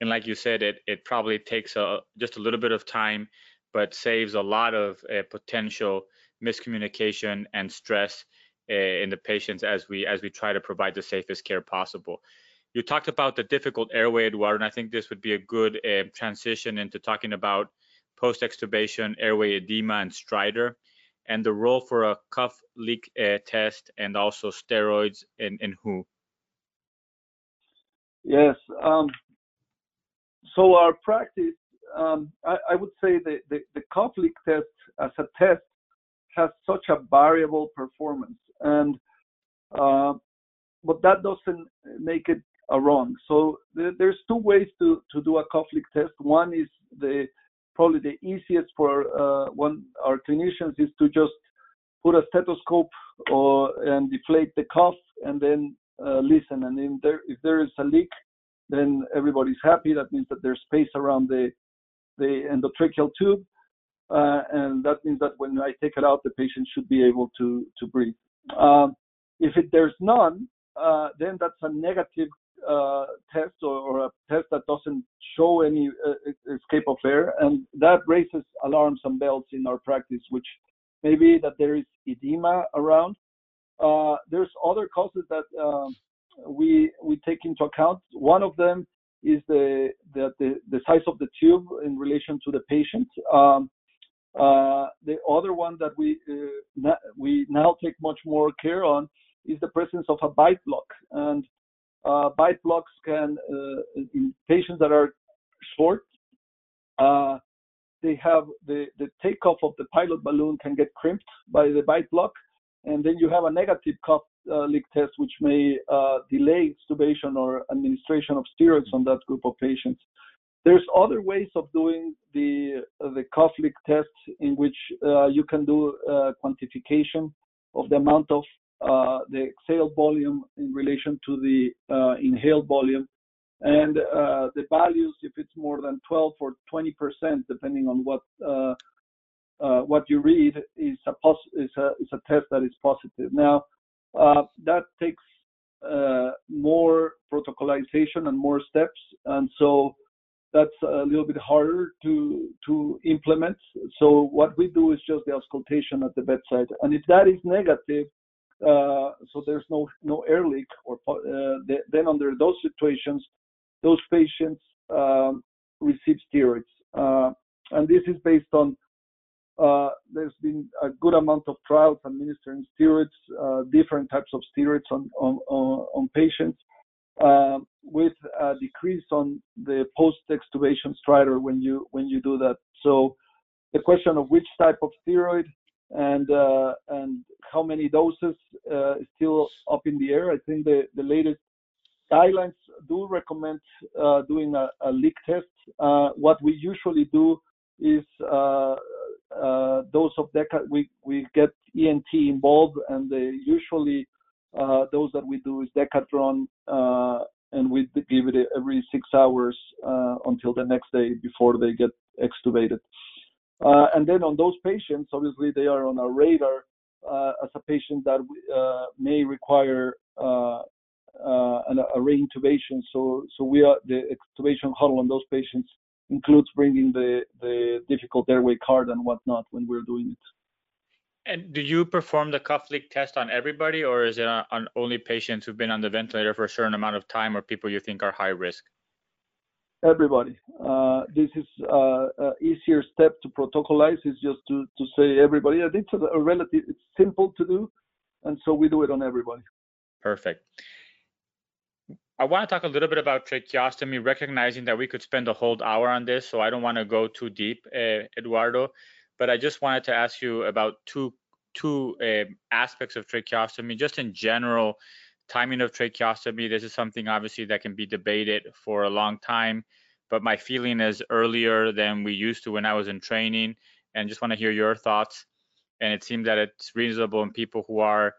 and like you said, it it probably takes a, just a little bit of time, but saves a lot of uh, potential miscommunication and stress uh, in the patients as we as we try to provide the safest care possible. You talked about the difficult airway, Eduardo, and I think this would be a good uh, transition into talking about post-extubation airway edema and stridor and the role for a cuff leak uh, test and also steroids in, in WHO? Yes. Um, so our practice, um, I, I, would say the, the, the cuff leak test as a test has such a variable performance, and uh, but that doesn't make it a wrong. So there's two ways to, to do a leak test. One is the probably the easiest for uh, one our clinicians is to just put a stethoscope or and deflate the cuff and then uh, listen. And in there, if there is a leak, then everybody's happy. That means that there's space around the the endotracheal tube, uh, and that means that when I take it out, the patient should be able to to breathe. Um, if it, there's none, uh, then that's a negative uh, test or, or, a test that doesn't show any uh, escape of air, and that raises alarms and bells in our practice, which may be that there is edema around. Uh, there's other causes that um, we we take into account. One of them is the, the the, the size of the tube in relation to the patient. Um, the other one that we uh, we now take much more care on is the presence of a bite block, and uh, bite blocks can uh, in patients that are short, uh, they have the takeoff of the pilot balloon can get crimped by the bite block, and then you have a negative cuff uh, leak test which may delay extubation or administration of steroids on that group of patients. There's other ways of doing the uh, the leak test in which uh, you can do uh, quantification of the amount of uh, the exhaled volume in relation to the uh, inhaled volume, and uh, the values if it's more than 12 or 20 percent, depending on what what you read, is a pos- is a is a test that is positive. Now that takes more protocolization and more steps, and so that's a little bit harder to to implement. So what we do is just the auscultation at the bedside, and if that is negative, uh, so there's no no air leak, or uh, then under those situations, those patients um, receive steroids, uh, and this is based on. Uh, there's been a good amount of trials administering steroids, uh, different types of steroids on on, on patients, um, with a decrease on the post-extubation stridor when you when you do that. So the question of which type of steroid and uh, and how many doses uh, is still up in the air. I think the, the latest guidelines do recommend uh, doing a, a, leak test. Uh, what we usually do is uh, uh, dose of deca. We we get ENT involved, and they usually uh, those that we do is Decadron, uh, and we give it every six hours uh, until the next day before they get extubated. Uh, and then on those patients, obviously they are on our radar uh, as a patient that uh, may require an, a reintubation. So, so we are the extubation huddle on those patients includes bringing the the difficult airway card and whatnot when we're doing it. And do you perform the cuff leak test on everybody, or is it on only patients who've been on the ventilator for a certain amount of time, or people you think are high risk? Everybody. Uh, this is uh, an easier step to protocolize. Is just to to say everybody. It's a, a relative. It's simple to do, and so we do it on everybody. Perfect. I want to talk a little bit about tracheostomy, recognizing that we could spend a whole hour on this, so I don't want to go too deep, uh, Eduardo but I just wanted to ask you about two two uh, aspects of tracheostomy, just in general, timing of tracheostomy. This is something obviously that can be debated for a long time, but my feeling is earlier than we used to when I was in training, and just want to hear your thoughts. And it seems that it's reasonable in people who are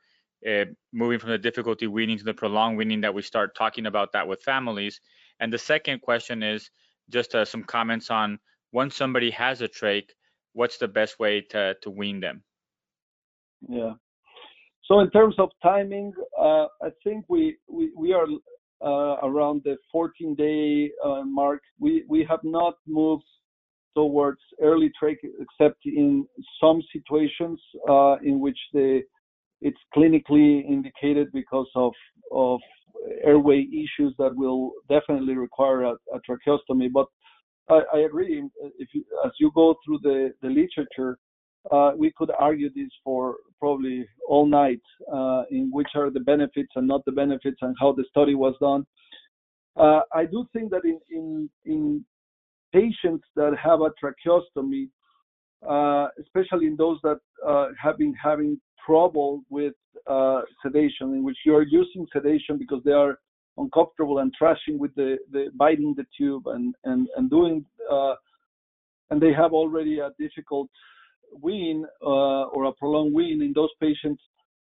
uh, moving from the difficulty weaning to the prolonged weaning that we start talking about that with families. And the second question is just uh, some comments on once somebody has a trach, what's the best way to to wean them? Yeah. So in terms of timing, uh, I think we we, we are uh, around the 14 day uh, mark. We we have not moved towards early trach except in some situations uh, in which the it's clinically indicated because of of airway issues that will definitely require a, a tracheostomy. But I, I agree. If you, as you go through the, the literature, uh, we could argue this for probably all night uh, in which are the benefits and not the benefits and how the study was done. Uh, I do think that in, in, in patients that have a tracheostomy, uh, especially in those that uh, have been having trouble with uh, sedation, in which you are using sedation because they are uncomfortable and trashing with the, the biting the tube and and and doing uh, and they have already a difficult wean uh, or a prolonged wean in those patients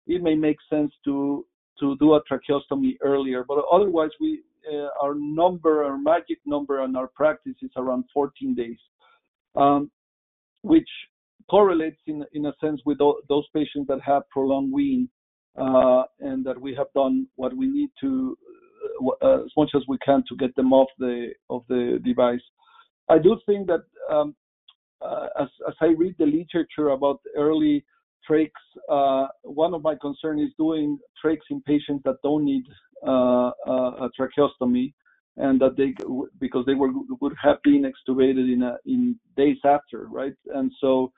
it may make sense to to do a tracheostomy earlier. But otherwise we uh, our number our magic number on our practice is around 14 days um, which correlates in in a sense with those patients that have prolonged wean uh, and that we have done what we need to as much as we can to get them off the of the device. I do think that um, uh, as as I read the literature about early trachs, uh, one of my concerns is doing trachs in patients that don't need uh, a tracheostomy, and that they because they were would have been extubated in a, in days after, right? And so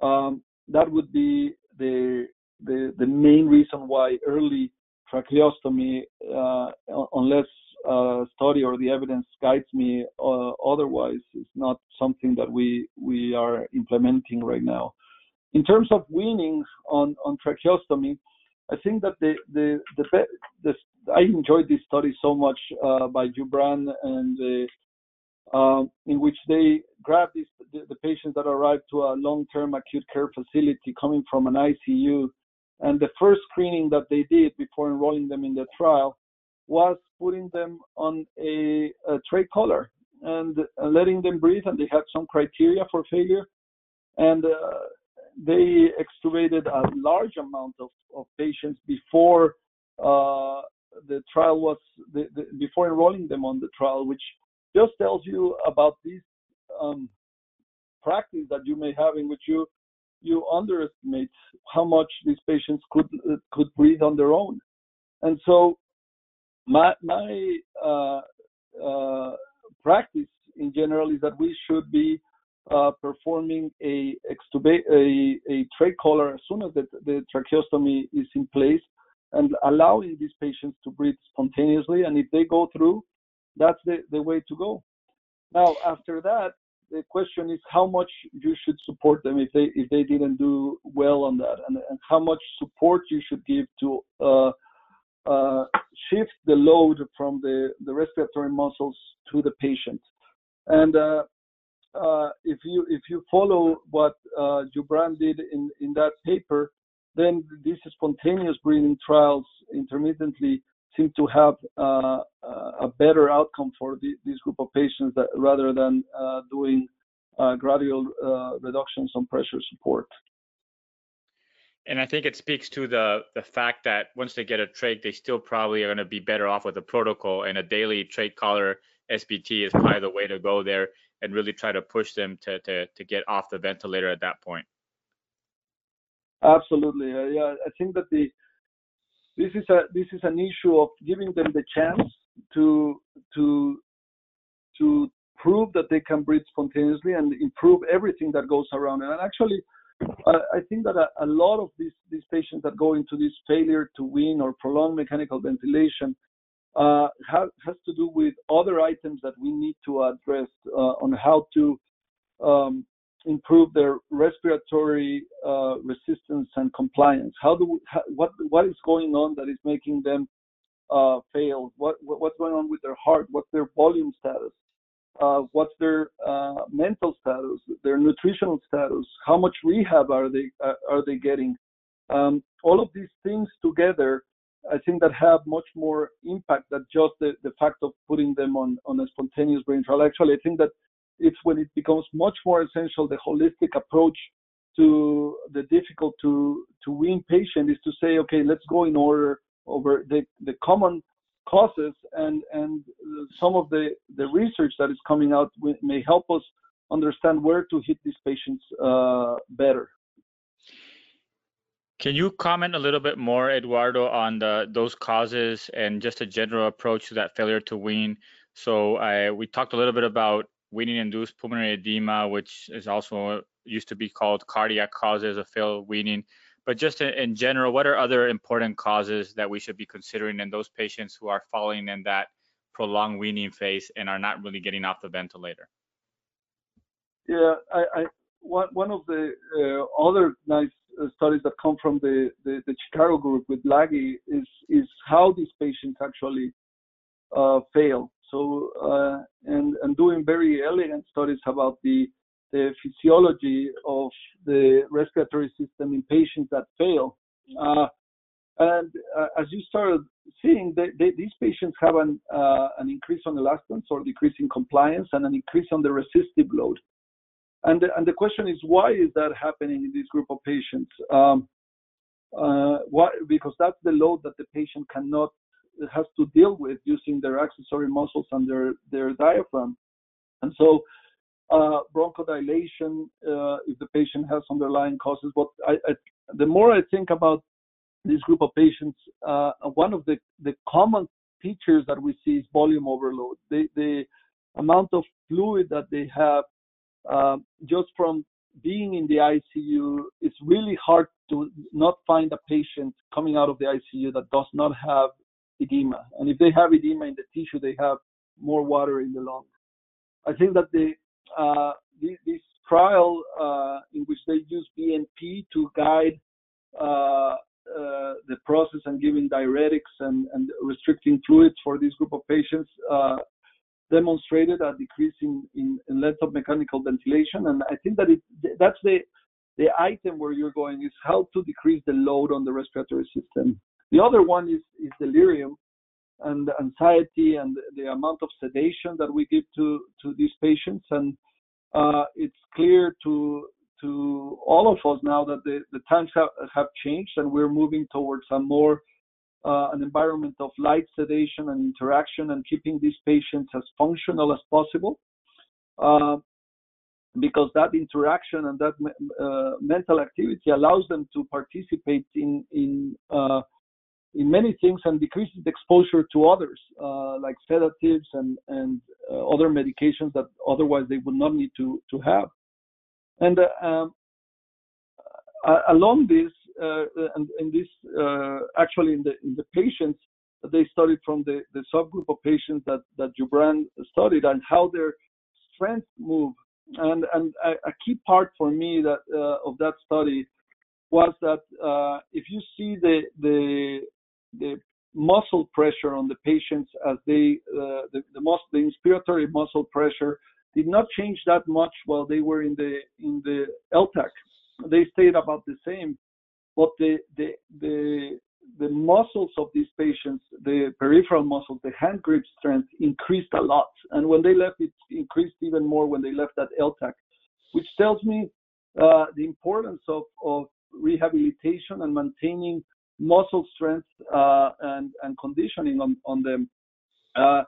um, that would be the, the, the main reason why early tracheostomy, uh, unless uh, study or the evidence guides me uh, otherwise, is not something that we we are implementing right now. In terms of weaning on on tracheostomy, I think that the the the, the I enjoyed this study so much uh, by Jubran and um, in which they grab these, the, the, patients that arrive to a long-term acute care facility coming from an ICU, and the first screening that they did before enrolling them in the trial was putting them on a, a trach collar and letting them breathe, and they had some criteria for failure, and uh, they extubated a large amount of, of patients before uh, the trial was the, the, before enrolling them on the trial, which just tells you about this um, practice that you may have in which you you underestimate how much these patients could could breathe on their own. And so my my uh, uh, practice in general is that we should be uh, performing a, extuba- a, a trach collar as soon as the, the tracheostomy is in place and allowing these patients to breathe spontaneously. And if they go through, that's the, the way to go. Now, after that, the question is how much you should support them if they if they didn't do well on that, and, and how much support you should give to uh, uh, shift the load from the, the respiratory muscles to the patient. And uh, uh, if you if you follow what uh, Jubran did in, in that paper, then these spontaneous breathing trials intermittently seem to have uh, a better outcome for the, this group of patients that, rather than uh, doing uh, gradual uh, reductions on pressure support. And I think it speaks to the the fact that once they get a trach, they still probably are going to be better off with a protocol and a daily trach collar SBT is probably the way to go there and really try to push them to to to get off the ventilator at that point. Absolutely, uh, yeah. I think that the this is a this is an issue of giving them the chance to to to prove that they can breathe spontaneously and improve everything that goes around. And actually, I think that a, a, lot of these these patients that go into this failure to wean or prolonged mechanical ventilation uh, have, has to do with other items that we need to address uh, on how to um, improve their respiratory uh, resistance and compliance. How do we, how, what what is going on that is making them uh, fail? What, what, what's going on with their heart? What's their volume status? Uh, what's their uh, mental status? Their nutritional status? How much rehab are they uh, are they getting? Um, all of these things together, I think that have much more impact than just the, the fact of putting them on on a spontaneous breathing trial. Actually, I think that it's when it becomes much more essential the holistic approach to the difficult to to wean patient is to say okay let's go in order over the the common causes and and some of the the research that is coming out may help us understand where to hit these patients uh, better. Can you comment a little bit more eduardo on the those causes and just a general approach to that failure to wean so I, we talked a little bit about weaning-induced pulmonary edema, which is also used to be called cardiac causes of failed weaning. But just in general, what are other important causes that we should be considering in those patients who are falling in that prolonged weaning phase and are not really getting off the ventilator? Yeah, I, I one, one of the uh, other nice uh, studies that come from the, the, the, Chicago group with Laghi is is how these patients actually uh, fail. So uh, and and doing very elegant studies about the the physiology of the respiratory system in patients that fail. Uh, and uh, as you started seeing, they, they, these patients have an, uh, an increase on elastance or decrease in compliance and an increase on the resistive load. And the, and the question is, why is that happening in this group of patients? Um, uh, why, because that's the load that the patient cannot has to deal with using their accessory muscles and their, their diaphragm. And so uh, bronchodilation, uh, if the patient has underlying causes, what I, I, the more I think about this group of patients, uh, one of the, the common features that we see is volume overload. The, the amount of fluid that they have uh, just from being in the ICU, it's really hard to not find a patient coming out of the ICU that does not have edema. And if they have edema in the tissue, they have more water in the lungs. I think that the uh, this, trial uh, in which they use BNP to guide uh, uh, the process and giving diuretics and, and, restricting fluids for this group of patients uh, demonstrated a decrease in, in, in, length of mechanical ventilation. And I think that it, that's the, the item where you're going is how to decrease the load on the respiratory system. The other one is, is delirium and anxiety and the amount of sedation that we give to, to these patients. And uh, it's clear to to all of us now that the, the times have, have changed and we're moving towards a more uh, an environment of light sedation and interaction and keeping these patients as functional as possible. Uh, because that interaction and that uh, mental activity allows them to participate in in uh, in many things and decreases exposure to others, uh, like sedatives and and uh, other medications that otherwise they would not need to to have. And uh, um, uh, along this, uh, and in this, actually in the in the patients they studied from the, the subgroup of patients that that Jubran studied and how their strength move. And and a, a key part for me that of that study was that uh, if you see the the the muscle pressure on the patients as they uh, the the, mus- the inspiratory muscle pressure did not change that much while they were in the in the LTAC. They stayed about the same, but the the the the muscles of these patients, the peripheral muscles, the hand grip strength increased a lot. And when they left, it increased even more when they left that LTAC, which tells me uh, the importance of, of rehabilitation and maintaining muscle strength uh, and, and conditioning on, on them. Uh,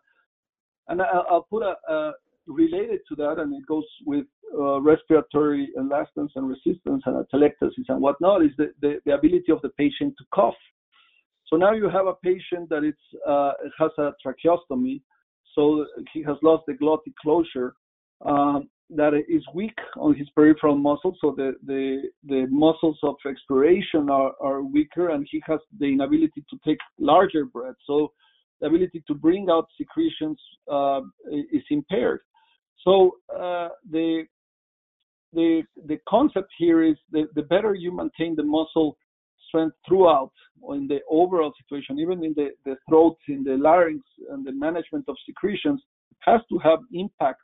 and I, will put a, a, related to that, and it goes with uh, respiratory elastance and resistance and atelectasis and whatnot, is the, the, the, ability of the patient to cough. So now you have a patient that it's, uh, has a tracheostomy, so he has lost the glottic closure. Um, that is weak on his peripheral muscles, so the, the, the muscles of expiration are, are weaker, and he has the inability to take larger breaths. So the ability to bring out secretions uh, is impaired. So uh, the the the concept here is the, the better you maintain the muscle strength throughout in the overall situation, even in the, the throat, in the larynx, and the management of secretions, it has to have impact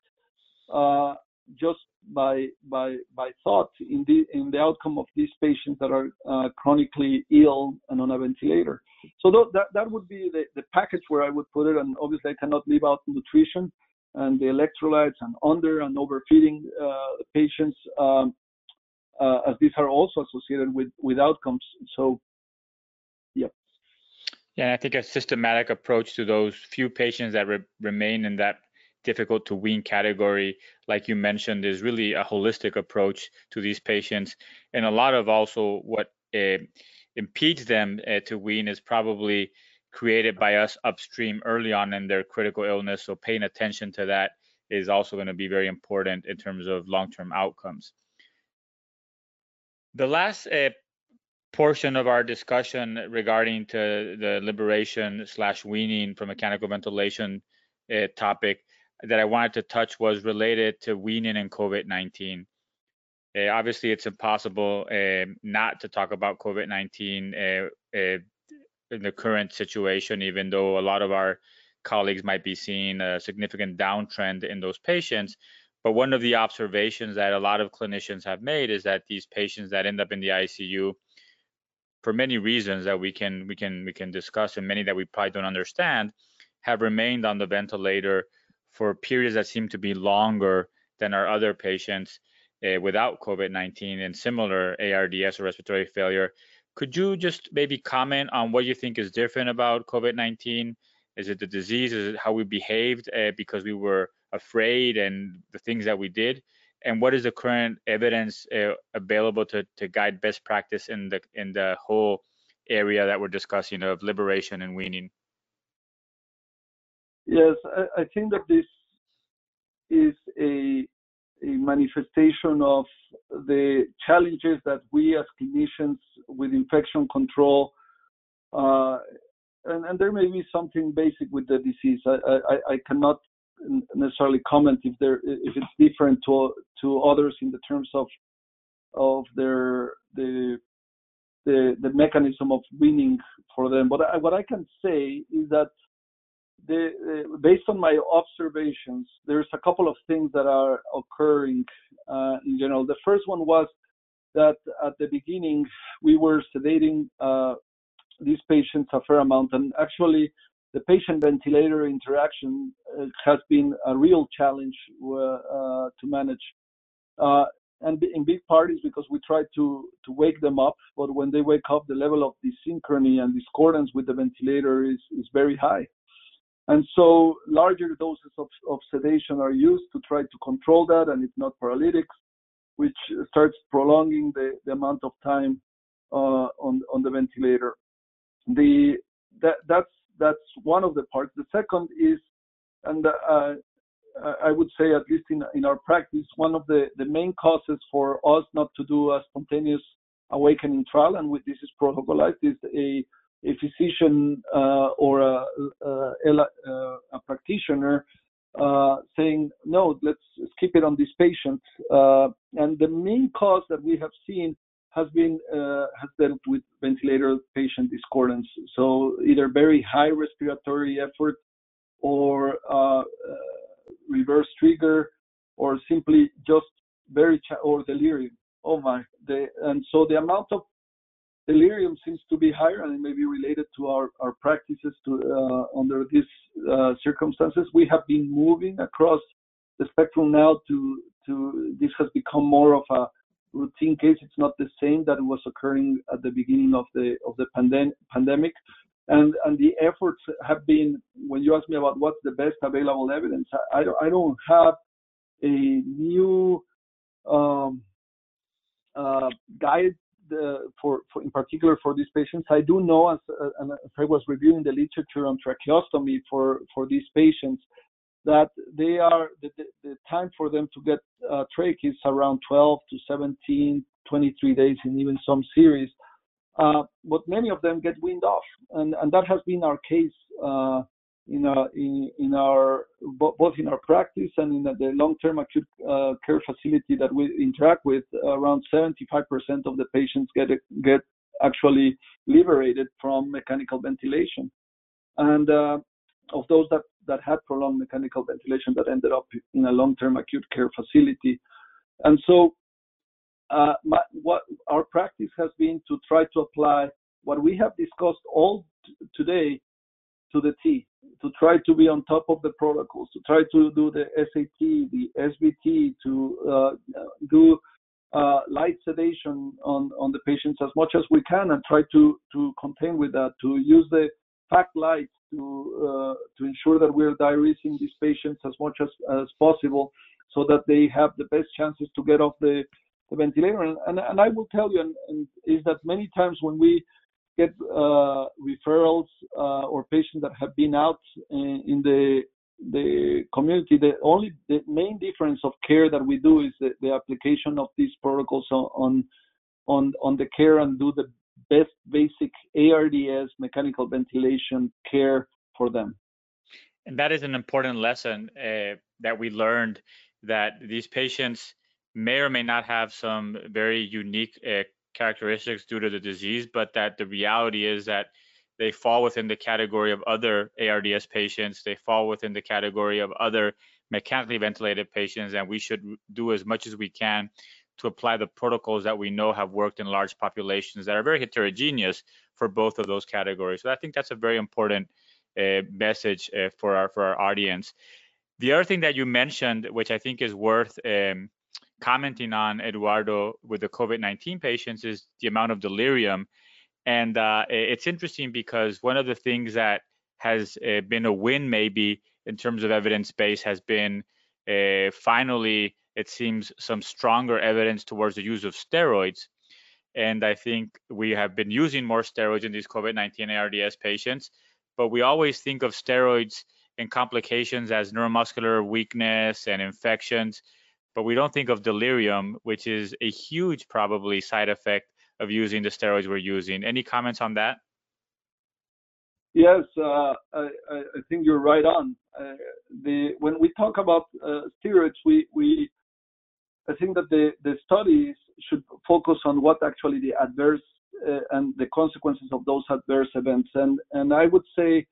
uh, just by by by thought in the in the outcome of these patients that are uh, chronically ill and on a ventilator. So th- that that would be the, the package where I would put it, and obviously I cannot leave out nutrition and the electrolytes and under and overfeeding uh, patients, um, uh, as these are also associated with with outcomes. So, yeah. Yeah, I think a systematic approach to those few patients that re- remain in that difficult to wean category, like you mentioned, is really a holistic approach to these patients. And a lot of also what uh, impedes them uh, to wean is probably created by us upstream early on in their critical illness. So paying attention to that is also going to be very important in terms of long-term outcomes. The last uh, portion of our discussion regarding to the liberation slash weaning from mechanical ventilation uh, topic that I wanted to touch was related to weaning and COVID-19. Uh, obviously, it's impossible uh, not to talk about COVID-19 uh, uh, in the current situation, even though a lot of our colleagues might be seeing a significant downtrend in those patients. But one of the observations that a lot of clinicians have made is that these patients that end up in the ICU, for many reasons that we can we can we can discuss, and many that we probably don't understand, have remained on the ventilator for periods that seem to be longer than our other patients uh, without COVID-19 and similar ARDS or respiratory failure. Could you just maybe comment on what you think is different about COVID-19? Is it the disease? Is it how we behaved uh, because we were afraid and the things that we did? And what is the current evidence uh, available to, to guide best practice in the in the whole area that we're discussing of liberation and weaning? Yes, I, I think that this is a a manifestation of the challenges that we as clinicians with infection control, uh, and, and, there may be something basic with the disease. I, I, I, cannot necessarily comment if there if it's different to to others in the terms of of their the the, the mechanism of weaning for them. But I, what I can say is that the, uh, based on my observations, there's a couple of things that are occurring uh, in general. The first one was that at the beginning we were sedating uh, these patients a fair amount, and actually the patient ventilator interaction uh, has been a real challenge uh, to manage. Uh, and in big part is because we try to to wake them up, but when they wake up, the level of desynchrony and discordance with the ventilator is is very high. And so larger doses of, of sedation are used to try to control that, and if not paralytics, which starts prolonging the, the amount of time uh, on on the ventilator. The that that's that's one of the parts. The second is, and uh, I would say at least in in our practice, one of the the main causes for us not to do a spontaneous awakening trial, and with this is protocolized, is a a physician uh, or a, a, a practitioner uh, saying, no, let's keep it on this patient. Uh, and the main cause that we have seen has been uh, has dealt with ventilator patient discordance. So either very high respiratory effort or uh, uh, reverse trigger or simply just very cha- or delirium. Oh my! The, and so the amount of seems to be higher and it may be related to our, our practices to, uh, under these uh, circumstances. We have been moving across the spectrum now to, to this has become more of a routine case. It's not the same that was occurring at the beginning of the of the pandem- pandemic. And and the efforts have been when you ask me about what's the best available evidence, I, I don't I don't have a new um, uh, guide for, for, in particular for these patients. I do know, as, as I was reviewing the literature on tracheostomy for, for these patients, that they are the, the, the time for them to get uh, trach is around 12 to 17, 23 days in even some series. Uh, but many of them get weaned off, and, and that has been our case uh, in, our, in, in our both in our practice and in the long-term acute uh, care facility that we interact with. Around 75% of the patients get get actually liberated from mechanical ventilation, and uh, of those that that had prolonged mechanical ventilation that ended up in a long-term acute care facility. And so, uh, my, what our practice has been to try to apply what we have discussed all t- today to the T, to try to be on top of the protocols, to try to do the SAT, the SBT, to uh, do uh, light sedation on, on the patients as much as we can and try to, to contain with that, to use the FACTT Lites to, uh, to ensure that we're diuresing these patients as much as, as possible so that they have the best chances to get off the, the ventilator. And, and, and I will tell you, and, and is that many times when we get uh, referrals uh, or patients that have been out in, in, the the community. The only the main difference of care that we do is the, the application of these protocols on on on the care and do the best basic ARDS mechanical ventilation care for them. And that is an important lesson uh, that we learned that these patients may or may not have some very unique uh, characteristics due to the disease, but that the reality is that they fall within the category of other ARDS patients. They fall within the category of other mechanically ventilated patients, and we should do as much as we can to apply the protocols that we know have worked in large populations that are very heterogeneous for both of those categories. So I think that's a very important uh, message uh, for our for our audience. The other thing that you mentioned, which I think is worth um, commenting on Eduardo with the COVID-19 patients is the amount of delirium, and uh, it's interesting because one of the things that has uh, been a win maybe in terms of evidence base has been uh, finally it seems some stronger evidence towards the use of steroids. And I think we have been using more steroids in these COVID-19 ARDS patients, but we always think of steroids and complications as neuromuscular weakness and infections but we don't think of delirium, which is a huge probably side effect of using the steroids we're using. Any comments on that? Yes, uh, I, I, think you're right on. Uh, the when we talk about uh, steroids, we we I think that the the studies should focus on what actually the adverse uh, and the consequences of those adverse events. And and I would say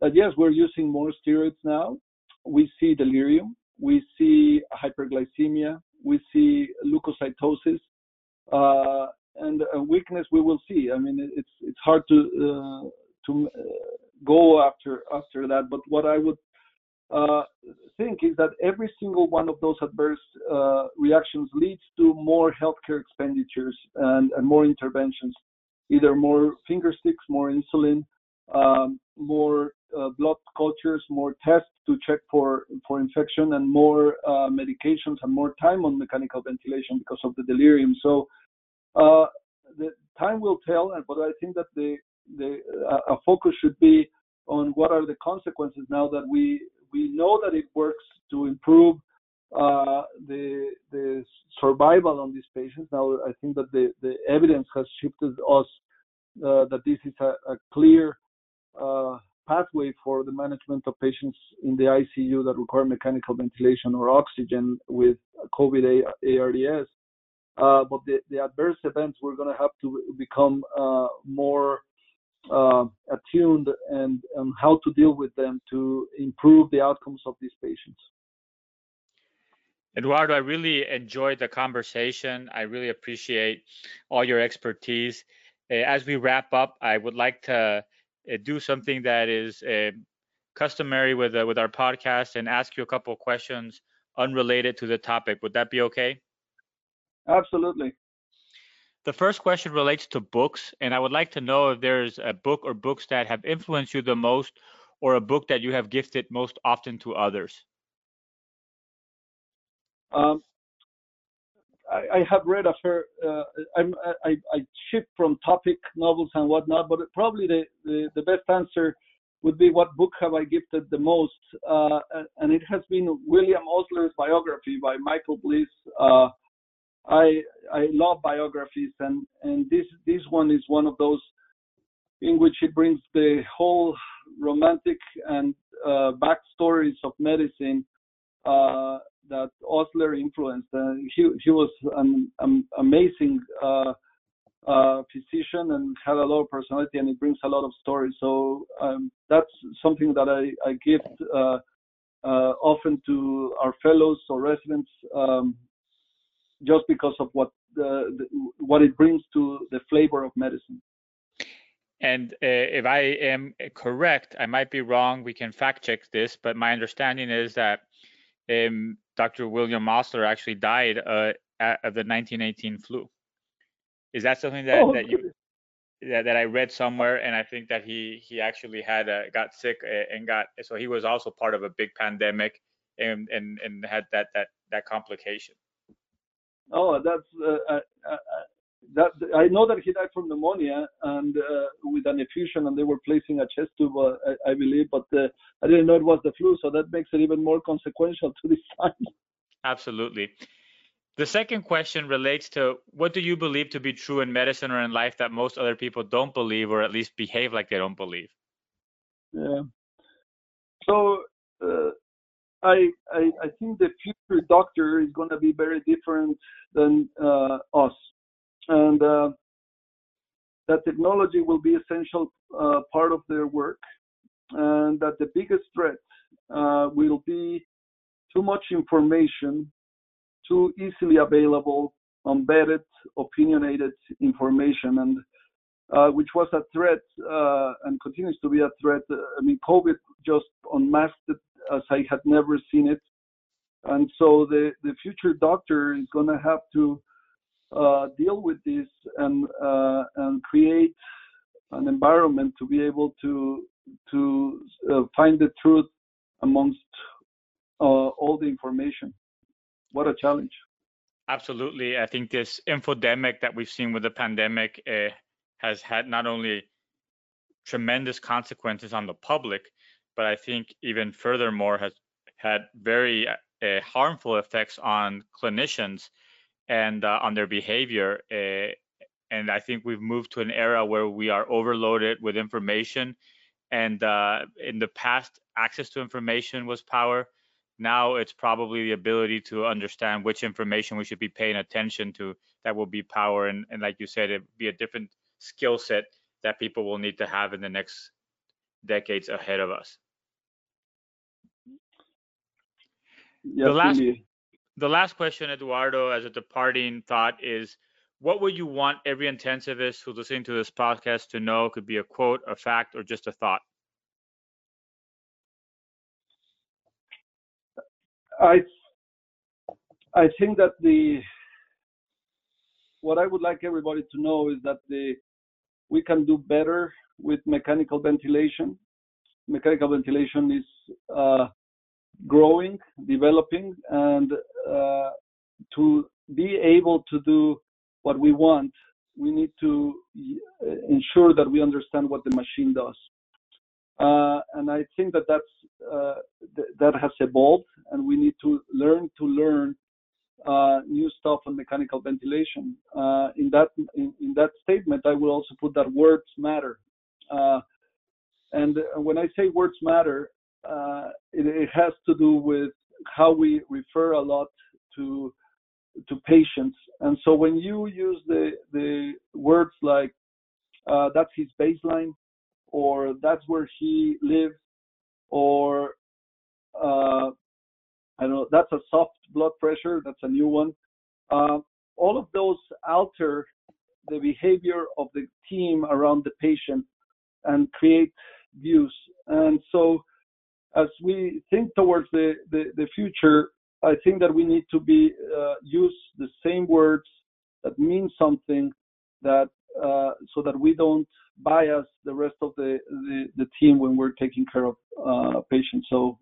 that yes, we're using more steroids now. We see delirium, we see hyperglycemia, we see leukocytosis, uh, and weakness we will see. I mean, it's it's hard to uh, to uh, go after after that. But what I would uh, think is that every single one of those adverse uh, reactions leads to more healthcare expenditures and, and, more interventions, either more finger sticks, more insulin, um, more uh, blood cultures, more tests to check for, for infection, and more uh, medications and more time on mechanical ventilation because of the delirium. So uh, the time will tell, but I think that the, the a focus should be on what are the consequences now that we we know that it works to improve uh, the the survival on these patients. Now I think that the the evidence has shifted us uh, that this is a, a clear pathway for the management of patients in the ICU that require mechanical ventilation or oxygen with COVID ARDS. Uh, but the, the adverse events, we're going to have to become uh, more uh, attuned and, and how to deal with them to improve the outcomes of these patients. Eduardo, I really enjoyed the conversation. I really appreciate all your expertise. Uh, as we wrap up, I would like to uh, do something that is uh, customary with uh, with our podcast and ask you a couple of questions unrelated to the topic. Would that be okay? Absolutely. The first question relates to books, and I would like to know if there's a book or books that have influenced you the most, or a book that you have gifted most often to others. Um, I, I, have read a fair. Uh, I, I shift from topic novels and whatnot, but probably the, the, the, best answer would be what book have I gifted the most, uh, and it has been William Osler's biography by Michael Bliss. Uh, I I love biographies, and and this this one is one of those in which it brings the whole romantic and uh, backstories of medicine uh, that Osler influenced. Uh, he he was an, amazing uh, uh, physician and had a lot of personality, and it brings a lot of stories. So um, that's something that I I give uh, often to our fellows or residents. Um, just because of what the, the, what it brings to the flavor of medicine. And uh, if I am correct, I might be wrong. We can fact check this, but my understanding is that um, Dr. William Osler actually died uh, of the 1918 flu. Is that something that, oh, that you that, that I read somewhere? And I think that he he actually had uh, got sick and got so he was also part of a big pandemic and and and had that that that complication. Oh, that's uh, uh, uh, that. I know that he died from pneumonia and uh, with an effusion, and they were placing a chest tube, uh, I, I, believe. But uh, I didn't know it was the flu, so that makes it even more consequential to this time. Absolutely. The second question relates to what do you believe to be true in medicine or in life that most other people don't believe, or at least behave like they don't believe? Yeah. So I, I, I think the future doctor is going to be very different than uh, us, and uh, that technology will be essential uh, part of their work, and that the biggest threat uh, will be too much information, too easily available, embedded, opinionated information, and uh, which was a threat uh, and continues to be a threat. I mean, COVID just unmasked it as I had never seen it. And so the, the future doctor is going to have to uh, deal with this and uh, and create an environment to be able to to uh, find the truth amongst uh, all the information. What a challenge! Absolutely, I think this infodemic that we've seen with the pandemic uh, has had not only tremendous consequences on the public, but I think even furthermore has had very uh, harmful effects on clinicians and uh, on their behavior. Uh, and I think we've moved to an era where we are overloaded with information. And uh, in the past, access to information was power. Now it's probably the ability to understand which information we should be paying attention to that will be power. And, and like you said, it be a different skill set that people will need to have in the next decades ahead of us. Yes, the last indeed. The last question, Eduardo, as a departing thought is what would you want every intensivist who's listening to this podcast to know? Could be a quote, a fact, or just a thought. I I think that the what I would like everybody to know is that the we can do better with mechanical ventilation. Mechanical ventilation is uh, growing, developing, and uh, to be able to do what we want, we need to uh, ensure that we understand what the machine does. Uh, and I think that that's uh, th- that has evolved, and we need to learn to learn uh, new stuff on mechanical ventilation. Uh, in that in, in, that statement, I will also put that words matter. Uh, and when I say words matter, it, it has to do with how we refer a lot to to patients. And so when you use the the words like uh, that's his baseline, or that's where he lives, or uh, I know, that's a soft blood pressure. That's a new one. Uh, all of those alter the behavior of the team around the patient and create views. And so as we think towards the, the, the future, I think that we need to be uh, use the same words that mean something that uh, so that we don't bias the rest of the, the, the team when we're taking care of uh, patients. So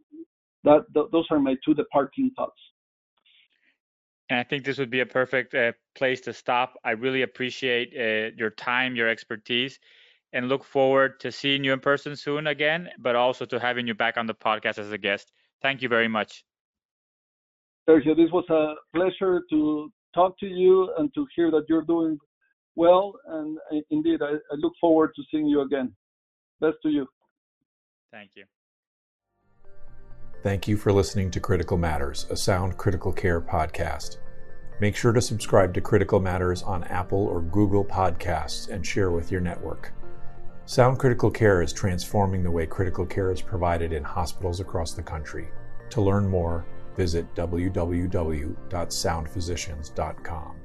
that th- those are my two departing thoughts. And I think this would be a perfect uh, place to stop. I really appreciate uh, your time, your expertise, and look forward to seeing you in person soon again, but also to having you back on the podcast as a guest. Thank you very much. Sergio, this was a pleasure to talk to you and to hear that you're doing well. And indeed, I, I look forward to seeing you again. Best to you. Thank you. Thank you for listening to Critical Matters, a sound critical care podcast. Make sure to subscribe to Critical Matters on Apple or Google Podcasts and share with your network. Sound Critical Care is transforming the way critical care is provided in hospitals across the country. To learn more, visit www.soundphysicians.com.